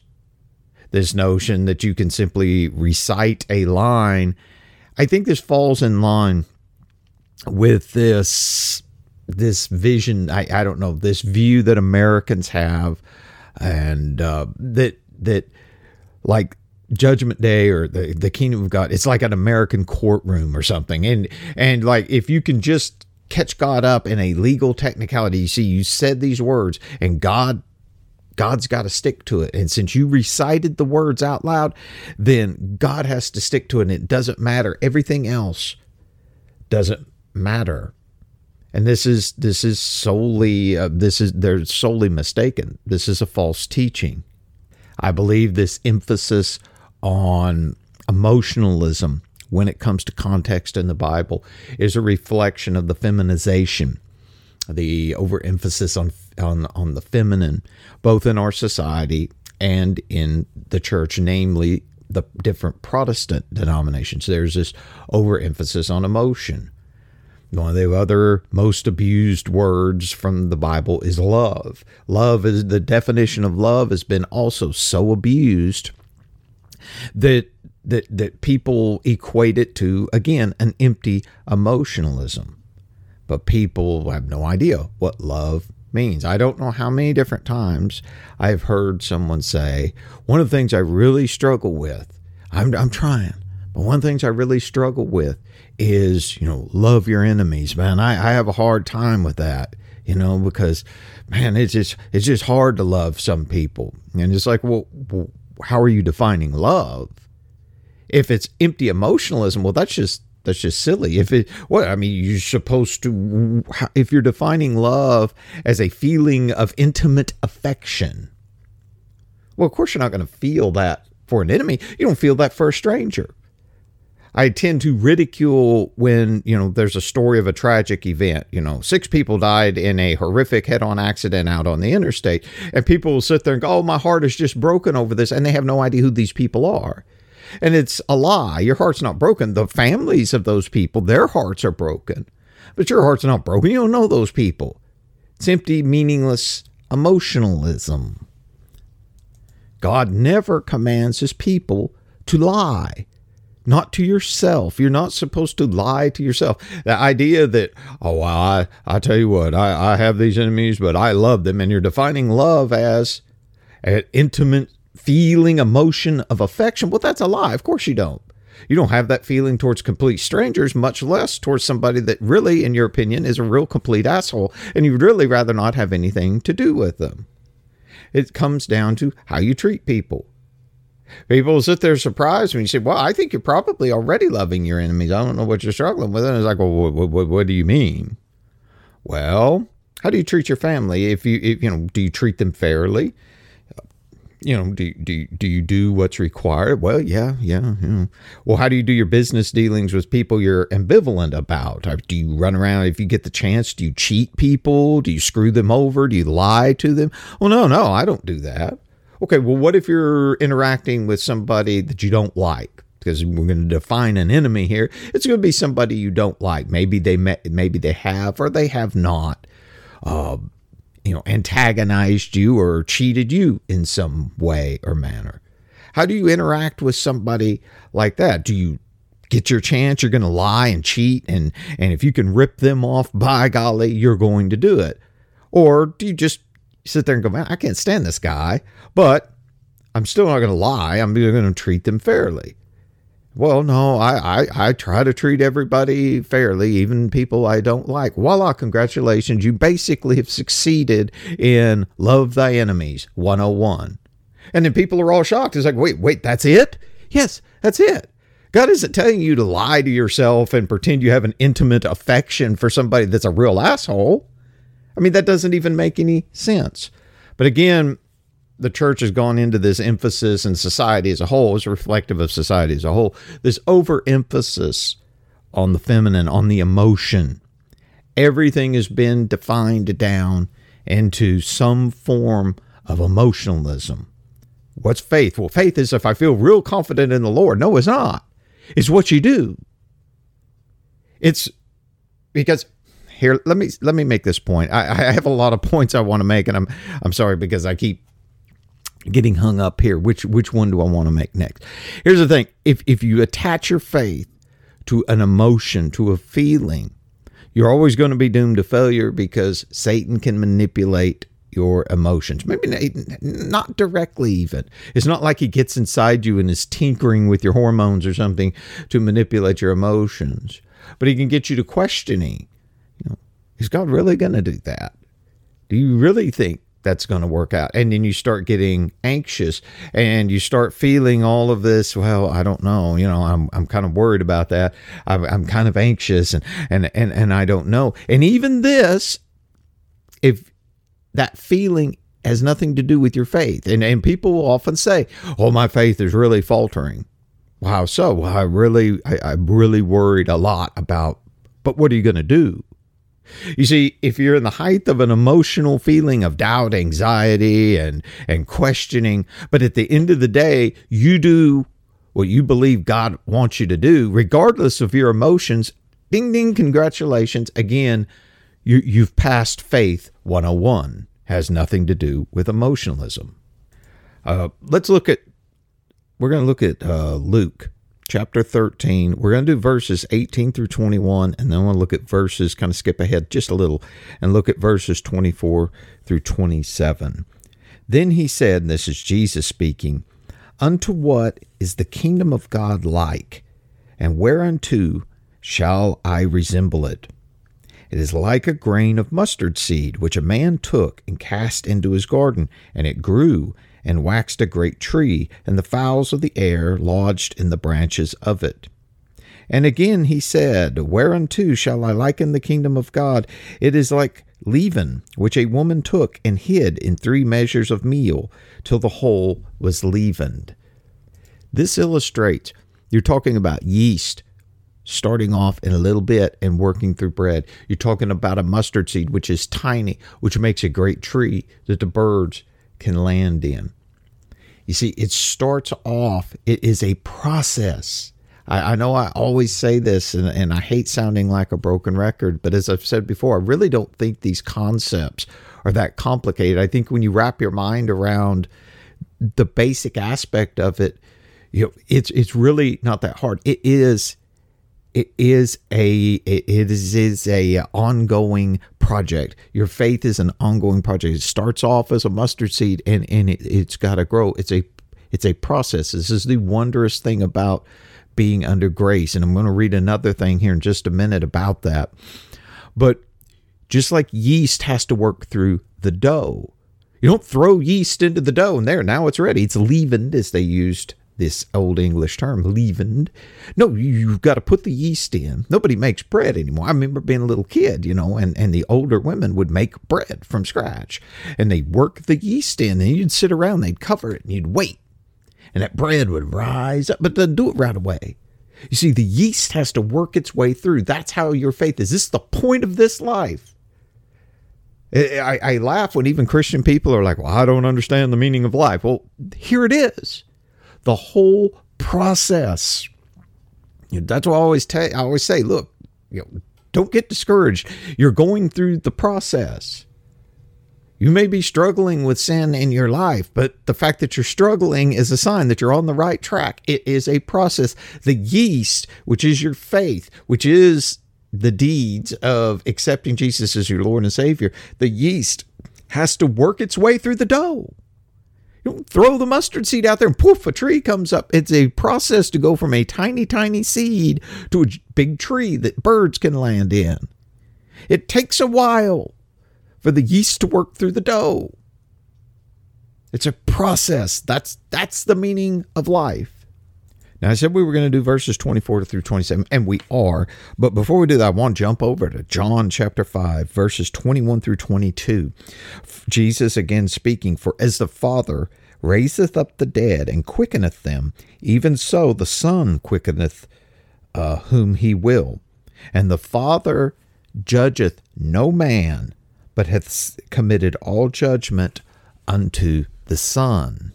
This notion that you can simply recite a line, I think this falls in line with this this vision. I, I don't know this view that Americans have, and uh, that that like judgment day or the, the kingdom of god it's like an american courtroom or something. And and like if you can just catch god up in a legal technicality you see you said these words and god god's got to stick to it. And since you recited the words out loud then god has to stick to it and it doesn't matter. Everything else doesn't matter. And this is this is solely uh, this is they're solely mistaken. This is a false teaching. I believe this emphasis on emotionalism when it comes to context in the Bible is a reflection of the feminization, the overemphasis on on on the feminine, both in our society and in the church, namely the different Protestant denominations. There's this overemphasis on emotion. One of the other most abused words from the Bible is love. Love is the definition of love has been also so abused that that that people equate it to again an empty emotionalism. But people have no idea what love means. I don't know how many different times I've heard someone say, one of the things I really struggle with, I'm, I'm trying, but one of the things I really struggle with is, you know, love your enemies, man. I, I have a hard time with that, you know, because, man, it's just, it's just hard to love some people. And it's like, well, how are you defining love? If it's empty emotionalism, well, that's just that's just silly. If it, what I mean, you're supposed to, if you're defining love as a feeling of intimate affection, well, of course you're not going to feel that for an enemy. You don't feel that for a stranger. I tend to ridicule when, you know, there's a story of a tragic event. You know, six people died in a horrific head on accident out on the interstate. And people will sit there and go, oh, my heart is just broken over this. And they have no idea who these people are. And it's a lie. Your heart's not broken. The families of those people, their hearts are broken. But your heart's not broken. You don't know those people. It's empty, meaningless emotionalism. God never commands his people to lie not to yourself. You're not supposed to lie to yourself. The idea that, oh, I, I tell you what, I, I have these enemies, but I love them. And you're defining love as an intimate feeling, emotion of affection. Well, that's a lie. Of course you don't. You don't have that feeling towards complete strangers, much less towards somebody that really, in your opinion, is a real complete asshole. And you'd really rather not have anything to do with them. It comes down to how you treat people. People sit there surprised when you say, "Well, I think you're probably already loving your enemies. I don't know what you're struggling with." And it's like, "Well, what, what, what do you mean?" Well, how do you treat your family? If you, if, you know, do you treat them fairly? You know, do do do you do what's required? Well, yeah, yeah, yeah. Well, how do you do your business dealings with people you're ambivalent about? Do you run around if you get the chance? Do you cheat people? Do you screw them over? Do you lie to them? Well, no, no, I don't do that. Okay, well, what if you're interacting with somebody that you don't like? Because we're going to define an enemy here. It's going to be somebody you don't like. Maybe they met, maybe they have, or they have not, uh, you know, antagonized you or cheated you in some way or manner. How do you interact with somebody like that? Do you get your chance? You're going to lie and cheat, and and if you can rip them off, by golly, you're going to do it. Or do you just you sit there and go, man, I can't stand this guy, but I'm still not going to lie. I'm going to treat them fairly. Well, no, I, I, I try to treat everybody fairly, even people I don't like. Voila, congratulations. You basically have succeeded in Love Thy Enemies 101. And then people are all shocked. It's like, wait, wait, that's it? Yes, that's it. God isn't telling you to lie to yourself and pretend you have an intimate affection for somebody that's a real asshole. I mean, that doesn't even make any sense. But again, the church has gone into this emphasis, and society as a whole is reflective of society as a whole. This overemphasis on the feminine, on the emotion. Everything has been defined down into some form of emotionalism. What's faith? Well, faith is if I feel real confident in the Lord. No, it's not. It's what you do. It's because here let me let me make this point. I, I have a lot of points I want to make, and I'm I'm sorry because I keep getting hung up here. Which which one do I want to make next? Here's the thing: if if you attach your faith to an emotion, to a feeling, you're always going to be doomed to failure because Satan can manipulate your emotions. Maybe not directly, even. It's not like he gets inside you and is tinkering with your hormones or something to manipulate your emotions, but he can get you to questioning. Is God really going to do that? Do you really think that's going to work out? And then you start getting anxious and you start feeling all of this. Well, I don't know. You know, I'm, I'm kind of worried about that. I'm, I'm kind of anxious and, and, and, and I don't know. And even this, if that feeling has nothing to do with your faith. And, and people will often say, oh, my faith is really faltering. How so? Well, I really, I, I'm really worried a lot about, but what are you going to do? You see, if you're in the height of an emotional feeling of doubt, anxiety, and, and questioning, but at the end of the day, you do what you believe God wants you to do, regardless of your emotions, ding, ding, congratulations. Again, you, you've passed faith 101 has nothing to do with emotionalism. Uh, let's look at, we're going to look at uh, Luke chapter 13. We're going to do verses 18 through 21, and then we'll look at verses, kind of skip ahead just a little, and look at verses 24 through 27. Then he said, and this is Jesus speaking, Unto what is the kingdom of God like, and whereunto shall I resemble it? It is like a grain of mustard seed, which a man took and cast into his garden, and it grew and waxed a great tree, and the fowls of the air lodged in the branches of it. And again he said, Whereunto shall I liken the kingdom of God? It is like leaven, which a woman took and hid in three measures of meal, till the whole was leavened. This illustrates you're talking about yeast starting off in a little bit and working through bread. You're talking about a mustard seed, which is tiny, which makes a great tree that the birds can land in. You see, it starts off, it is a process. I, I know I always say this, and, and I hate sounding like a broken record, but as I've said before, I really don't think these concepts are that complicated. I think when you wrap your mind around the basic aspect of it, you know, it's it's really not that hard. It is it is a it is, is a ongoing project. Your faith is an ongoing project. It starts off as a mustard seed and and it, it's got to grow. It's a it's a process. This is the wondrous thing about being under grace. And I'm going to read another thing here in just a minute about that. But just like yeast has to work through the dough, you don't throw yeast into the dough and there, now it's ready. It's leavened, as they used this old English term, leavened. No, you've got to put the yeast in. Nobody makes bread anymore. I remember being a little kid, you know, and, and the older women would make bread from scratch and they'd work the yeast in and you'd sit around, they'd cover it and you'd wait. And that bread would rise up, but they'd do it right away. You see, the yeast has to work its way through. That's how your faith is. This is the point of this life. I, I laugh when even Christian people are like, well, I don't understand the meaning of life. Well, here it is the whole process. You know, that's what I always tell. I always say, look, you know, don't get discouraged. You're going through the process. You may be struggling with sin in your life, but the fact that you're struggling is a sign that you're on the right track. It is a process. The yeast, which is your faith, which is the deeds of accepting Jesus as your Lord and Savior, the yeast has to work its way through the dough. Don't throw the mustard seed out there and poof, a tree comes up. It's a process to go from a tiny, tiny seed to a big tree that birds can land in. It takes a while for the yeast to work through the dough. It's a process. That's that's the meaning of life. Now, I said we were going to do verses 24 through 27, and we are. But before we do that, I want to jump over to John chapter 5, verses 21 through 22. Jesus again speaking, For as the Father raiseth up the dead and quickeneth them, even so the Son quickeneth uh, whom he will. And the Father judgeth no man, but hath committed all judgment unto the Son.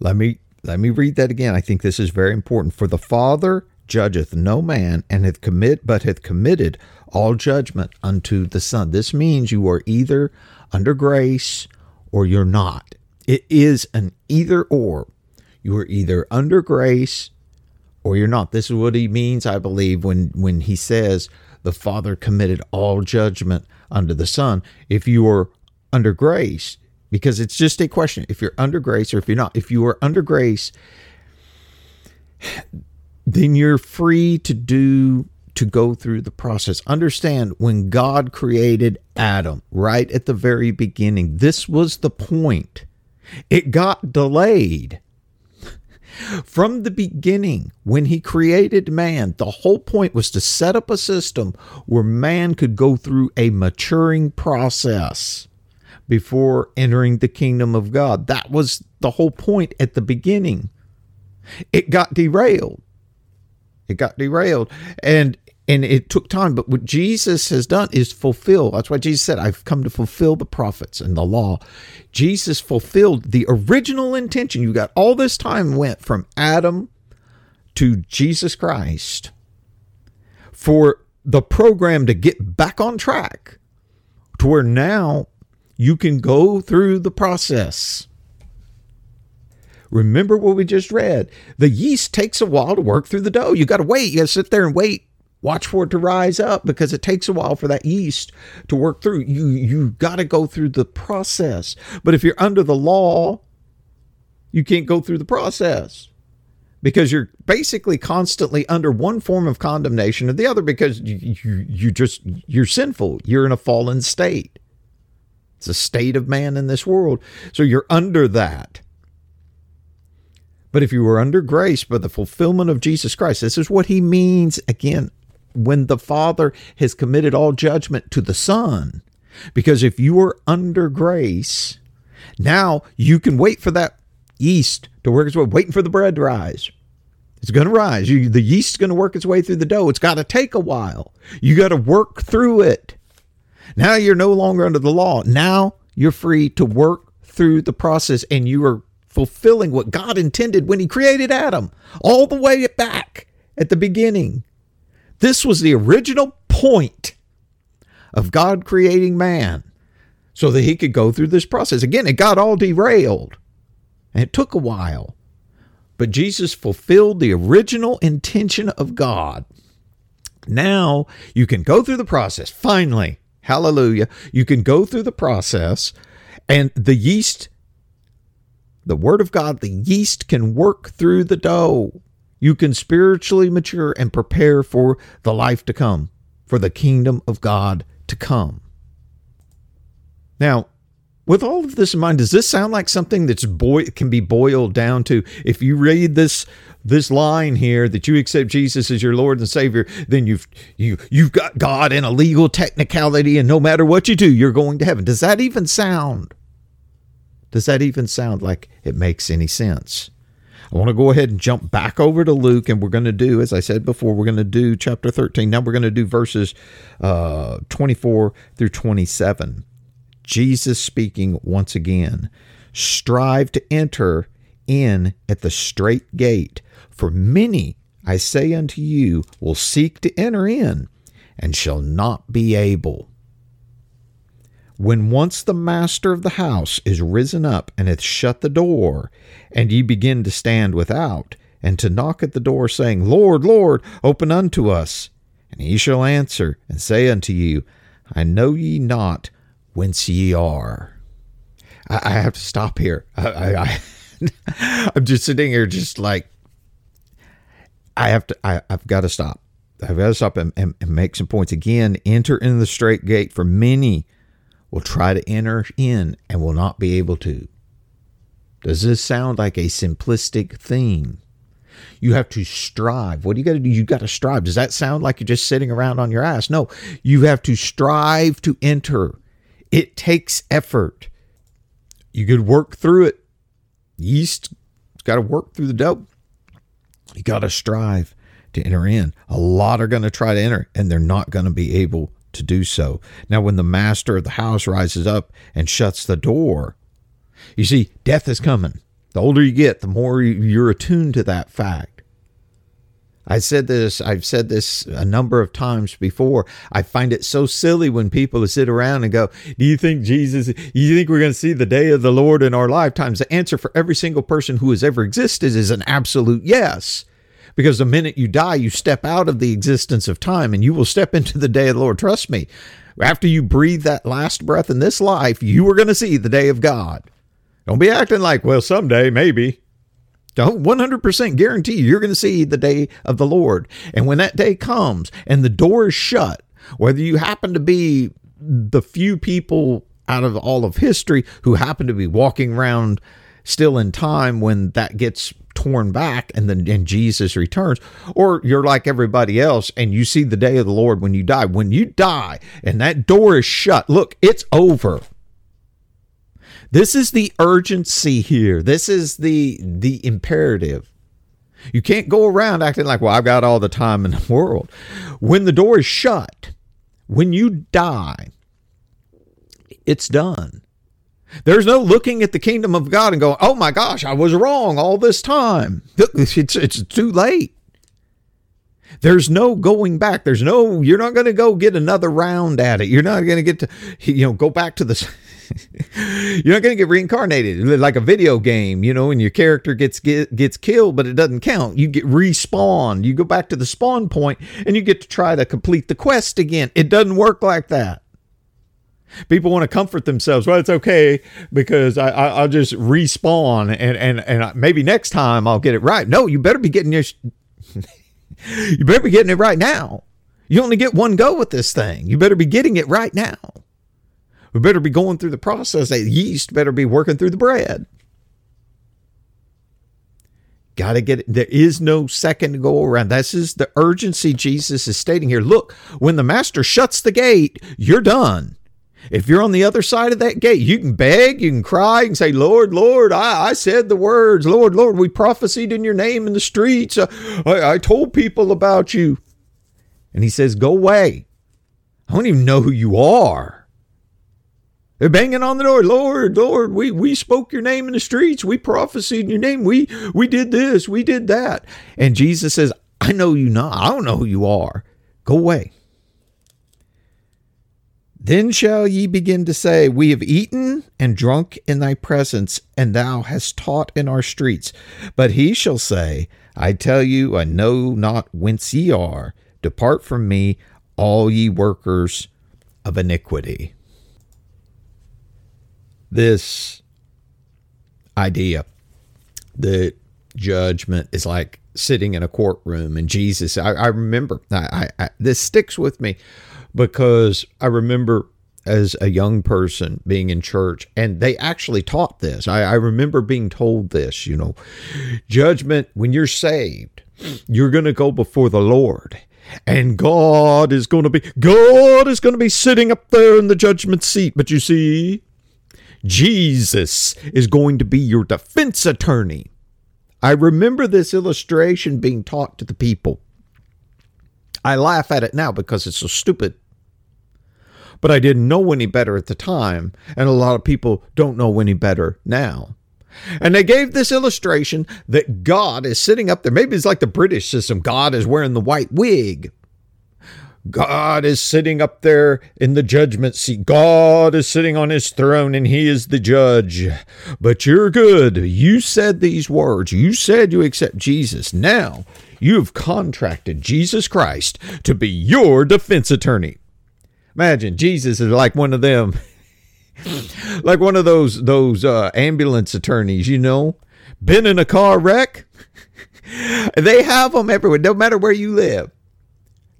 Let me let me read that again. I think this is very important. For the Father judgeth no man, and hath commit but hath committed all judgment unto the Son. This means you are either under grace or you're not. It is an either or. You are either under grace or you're not. This is what he means, I believe, when when he says the Father committed all judgment unto the Son. If you are under grace, because it's just a question if you're under grace or if you're not. If you are under grace, then you're free to do to go through the process. Understand when God created Adam right at the very beginning, this was the point. It got delayed. From the beginning, when he created man, the whole point was to set up a system where man could go through a maturing process before entering the kingdom of God. That was the whole point at the beginning. It got derailed. It got derailed. And and it took time but what jesus has done is fulfill that's why jesus said i've come to fulfill the prophets and the law jesus fulfilled the original intention you got all this time went from adam to jesus christ for the program to get back on track to where now you can go through the process Remember what we just read. The yeast takes a while to work through the dough. You got to wait. You got to sit there and wait watch for it to rise up because it takes a while for that yeast to work through. You you got to go through the process. But if you're under the law you can't go through the process because you're basically constantly under one form of condemnation or the other because you, you, you just you're sinful. You're in a fallen state. It's a state of man in this world. So you're under that. But if you were under grace by the fulfillment of Jesus Christ, this is what he means again when the Father has committed all judgment to the Son. Because if you are under grace, now you can wait for that yeast to work its way, waiting for the bread to rise. It's going to rise. You, the yeast's going to work its way through the dough. It's got to take a while. You got to work through it. Now you're no longer under the law. Now you're free to work through the process and you are fulfilling what God intended when He created Adam, all the way back at the beginning. This was the original point of God creating man so that he could go through this process. Again, it got all derailed and it took a while. But Jesus fulfilled the original intention of God. Now you can go through the process. Finally, hallelujah, you can go through the process and the yeast, the word of God, the yeast can work through the dough you can spiritually mature and prepare for the life to come, for the kingdom of God to come. Now, with all of this in mind, does this sound like something that's boy can be boiled down to if you read this this line here that you accept Jesus as your Lord and Savior, then you've you you've got God in a legal technicality, and no matter what you do, you're going to heaven. Does that even sound? Does that even sound like it makes any sense? I want to go ahead and jump back over to Luke, and we're going to do, as I said before, we're going to do chapter 13. Now we're going to do verses uh, 24 through 27. Jesus speaking once again Strive to enter in at the strait gate, for many, I say unto you, will seek to enter in and shall not be able. When once the master of the house is risen up and hath shut the door, and ye begin to stand without, and to knock at the door, saying, Lord, Lord, open unto us. And he shall answer and say unto you, I know ye not whence ye are. I, I have to stop here. I, I, am just sitting here, just like I have to. I, have got to stop. I've got to stop and, and, and make some points again. Enter in the strait gate, for many will try to enter in and will not be able to. Does this sound like a simplistic thing? You have to strive. What do you got to do? You got to strive. Does that sound like you're just sitting around on your ass? No, you have to strive to enter. It takes effort. You could work through it. Yeast got to work through the dough. You got to strive to enter in. A lot are going to try to enter and they're not going to be able to do so. Now, when the master of the house rises up and shuts the door, you see, death is coming. The older you get, the more you're attuned to that fact. I said this, I've said this a number of times before. I find it so silly when people sit around and go, Do you think Jesus, you think we're going to see the day of the Lord in our lifetimes? The answer for every single person who has ever existed is an absolute yes. Because the minute you die, you step out of the existence of time and you will step into the day of the Lord. Trust me. After you breathe that last breath in this life, you are going to see the day of God. Don't be acting like, well, someday, maybe. Don't 100% guarantee you're going to see the day of the Lord. And when that day comes and the door is shut, whether you happen to be the few people out of all of history who happen to be walking around still in time when that gets torn back and then and Jesus returns. Or you're like everybody else and you see the day of the Lord when you die. When you die and that door is shut look it's over. This is the urgency here. This is the the imperative. You can't go around acting like well I've got all the time in the world. When the door is shut when you die it's done there's no looking at the kingdom of God and going, oh my gosh, I was wrong all this time. It's, it's too late. There's no going back. There's no, you're not going to go get another round at it. You're not going to get to, you know, go back to the, you're not going to get reincarnated like a video game, you know, and your character gets get, gets killed, but it doesn't count. You get respawned. You go back to the spawn point and you get to try to complete the quest again. It doesn't work like that. People want to comfort themselves. Well, it's okay because I, I will just respawn and and and maybe next time I'll get it right. No, you better be getting your you better be getting it right now. You only get one go with this thing. You better be getting it right now. We better be going through the process. The yeast better be working through the bread. Got to get it. There is no second go around. This is the urgency Jesus is stating here. Look, when the master shuts the gate, you're done. If you're on the other side of that gate, you can beg, you can cry, you can say, Lord, Lord, I, I said the words. Lord, Lord, we prophesied in your name in the streets. Uh, I, I told people about you. And he says, Go away. I don't even know who you are. They're banging on the door. Lord, Lord, we, we spoke your name in the streets. We prophesied in your name. We we did this. We did that. And Jesus says, I know you not. I don't know who you are. Go away. Then shall ye begin to say, We have eaten and drunk in thy presence, and thou hast taught in our streets. But he shall say, I tell you, I know not whence ye are. Depart from me, all ye workers of iniquity. This idea that judgment is like sitting in a courtroom and Jesus, I, I remember, I, I, this sticks with me because I remember as a young person being in church and they actually taught this. I, I, remember being told this, you know, judgment, when you're saved, you're going to go before the Lord. And God is going to be, God is going to be sitting up there in the judgment seat. But you see, Jesus is going to be your defense attorney. I remember this illustration being taught to the people. I laugh at it now because it's so stupid but I didn't know any better at the time, and a lot of people don't know any better now. And they gave this illustration that God is sitting up there. Maybe it's like the British system God is wearing the white wig. God is sitting up there in the judgment seat. God is sitting on his throne and he is the judge. But you're good. You said these words. You said you accept Jesus. Now you've contracted Jesus Christ to be your defense attorney. Imagine Jesus is like one of them, like one of those those uh, ambulance attorneys, you know, been in a car wreck. they have them everywhere, no matter where you live.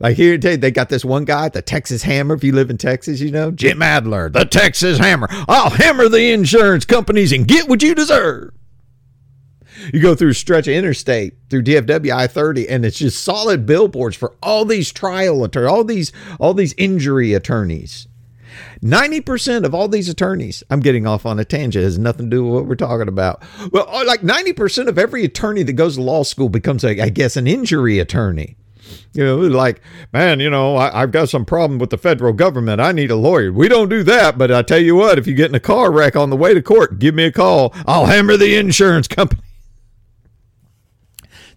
Like here today, they got this one guy, the Texas Hammer. If you live in Texas, you know Jim Adler, the Texas Hammer. I'll hammer the insurance companies and get what you deserve you go through a stretch of interstate through DFW I 30 and it's just solid billboards for all these trial attorneys, all these all these injury attorneys. 90% of all these attorneys, I'm getting off on a tangent, has nothing to do with what we're talking about. Well, uh, like 90% of every attorney that goes to law school becomes, a, I guess, an injury attorney. You know, like, man, you know, I, have got some problem with the federal government. I need a lawyer. We don't do that, but I tell you what, if you get in a car wreck on the way to court, give me a call. I'll hammer the insurance company.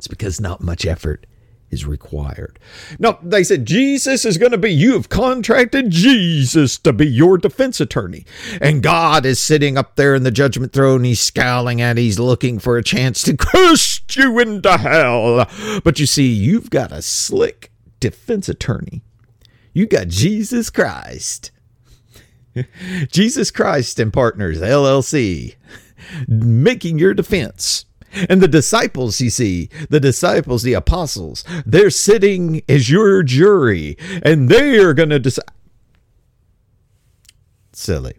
It's because not much effort is required. No, they said Jesus is going to be, you have contracted Jesus to be your defense attorney. And God is sitting up there in the judgment throne. He's scowling at, he's looking for a chance to curse you into hell. But you see, you've got a slick defense attorney. You got Jesus Christ. Jesus Christ and Partners, LLC, making your defense. And the disciples, you see, the disciples, the apostles, they're sitting as your jury and they are going to decide. Silly.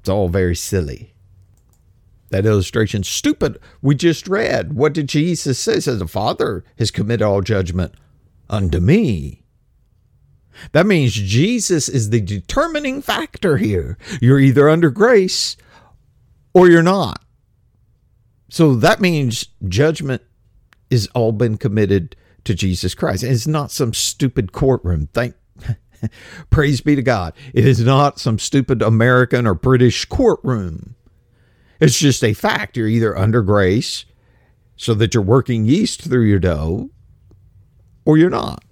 It's all very silly. That illustration, stupid. We just read. What did Jesus say? He says, The Father has committed all judgment unto me. That means Jesus is the determining factor here. You're either under grace or you're not. So that means judgment is all been committed to Jesus Christ. And It's not some stupid courtroom. Thank praise be to God. It is not some stupid American or British courtroom. It's just a fact. You're either under grace so that you're working yeast through your dough or you're not.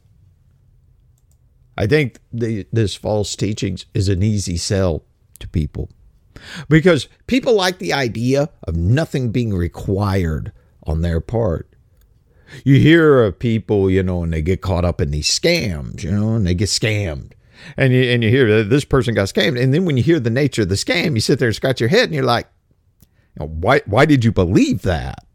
I think the, this false teachings is an easy sell to people because people like the idea of nothing being required on their part. You hear of people, you know, and they get caught up in these scams, you know, and they get scammed. And you, and you hear this person got scammed. And then when you hear the nature of the scam, you sit there and scratch your head and you're like, why, why did you believe that?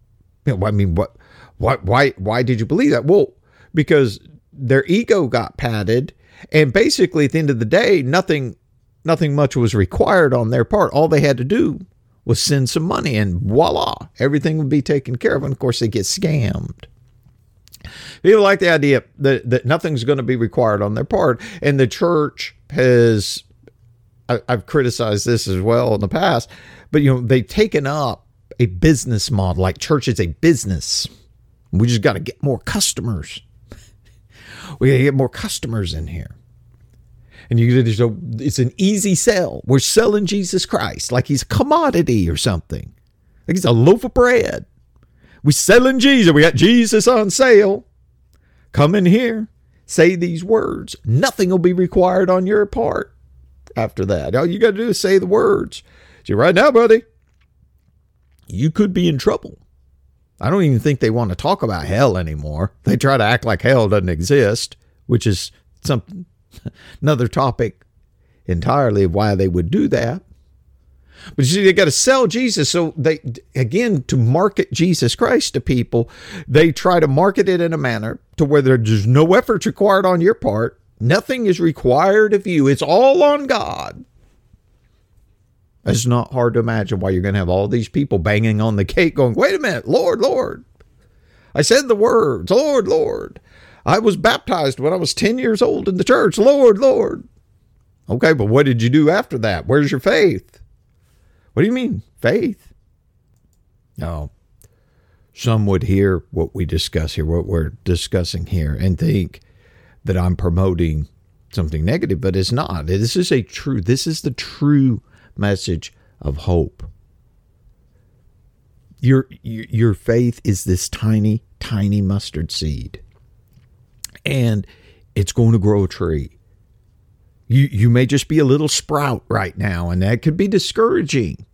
You know, I mean, what, why, why, why did you believe that? Well, because their ego got padded. And basically, at the end of the day, nothing nothing much was required on their part. All they had to do was send some money and voila, everything would be taken care of. And of course, they get scammed. People like the idea that, that nothing's going to be required on their part. And the church has, I, I've criticized this as well in the past, but you know, they've taken up a business model, like church is a business. We just got to get more customers. We got to get more customers in here and you a it's an easy sell. We're selling Jesus Christ like he's a commodity or something. Like he's a loaf of bread. We're selling Jesus. We got Jesus on sale. Come in here, say these words. Nothing will be required on your part after that. All you got to do is say the words. See, right now, buddy, you could be in trouble. I don't even think they want to talk about hell anymore. They try to act like hell doesn't exist, which is something Another topic entirely of why they would do that. But you see, they got to sell Jesus. So they, again, to market Jesus Christ to people, they try to market it in a manner to where there's no effort required on your part. Nothing is required of you. It's all on God. It's not hard to imagine why you're going to have all these people banging on the gate going, wait a minute, Lord, Lord. I said the words, Lord, Lord. I was baptized when I was 10 years old in the church. Lord, Lord. Okay, but what did you do after that? Where's your faith? What do you mean, faith? No. Some would hear what we discuss here, what we're discussing here, and think that I'm promoting something negative, but it's not. This is a true, this is the true message of hope. Your, your faith is this tiny, tiny mustard seed and it's going to grow a tree. You, you may just be a little sprout right now, and that could be discouraging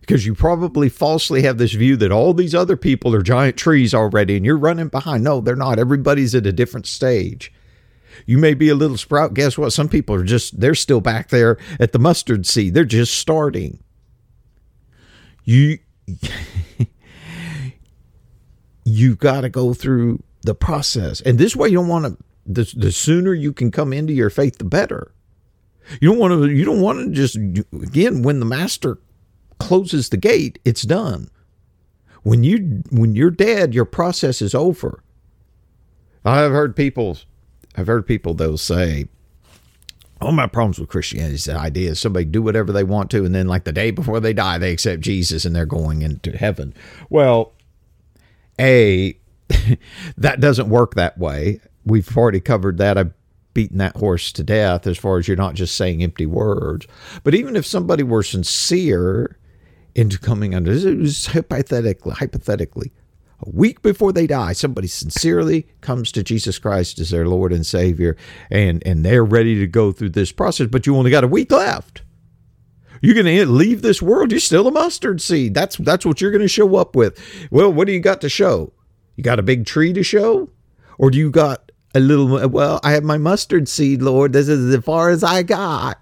because you probably falsely have this view that all these other people are giant trees already and you're running behind. No, they're not. Everybody's at a different stage. You may be a little sprout. Guess what? Some people are just, they're still back there at the mustard seed. They're just starting. You, you got to go through the process. And this way, you don't want to. The, the sooner you can come into your faith, the better. You don't want to. You don't want to just again when the master closes the gate, it's done. When you when you're dead, your process is over. I've heard people. I've heard people they'll say, all my problems with Christianity is the idea is somebody do whatever they want to, and then like the day before they die, they accept Jesus and they're going into heaven. Well, a that doesn't work that way. We've already covered that. I've beaten that horse to death as far as you're not just saying empty words. But even if somebody were sincere into coming under this, hypothetically, hypothetically, a week before they die, somebody sincerely comes to Jesus Christ as their Lord and Savior, and, and they're ready to go through this process, but you only got a week left. You're going to leave this world. You're still a mustard seed. That's that's what you're going to show up with. Well, what do you got to show? You got a big tree to show, or do you got a little? Well, I have my mustard seed, Lord. This is as far as I got.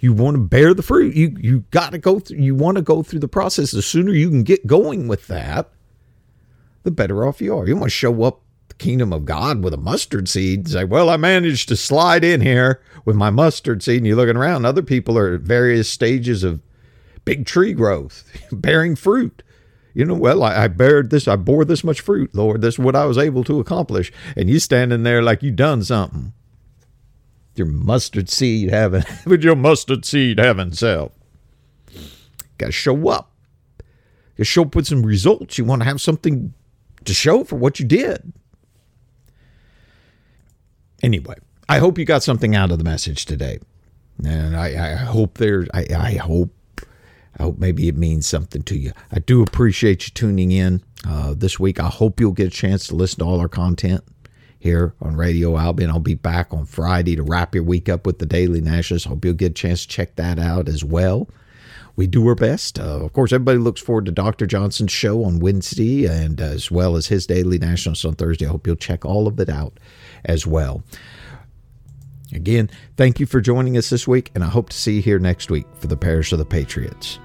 You want to bear the fruit. You you got to go through. You want to go through the process. The sooner you can get going with that, the better off you are. You want to show up the kingdom of God with a mustard seed. Say, well, I managed to slide in here with my mustard seed. And you're looking around, other people are at various stages of big tree growth, bearing fruit. You know, well, I, I bared this, I bore this much fruit, Lord. This is what I was able to accomplish. And you standing there like you done something. Your mustard seed having with your mustard seed having self. Gotta show up. You show up with some results. You want to have something to show for what you did. Anyway, I hope you got something out of the message today. And I, I hope there I, I hope I hope maybe it means something to you. I do appreciate you tuning in uh, this week. I hope you'll get a chance to listen to all our content here on Radio Albion. I'll be back on Friday to wrap your week up with the Daily Nationals. Hope you'll get a chance to check that out as well. We do our best. Uh, of course, everybody looks forward to Dr. Johnson's show on Wednesday and as well as his Daily Nationals on Thursday. I hope you'll check all of it out as well. Again, thank you for joining us this week, and I hope to see you here next week for the Parish of the Patriots.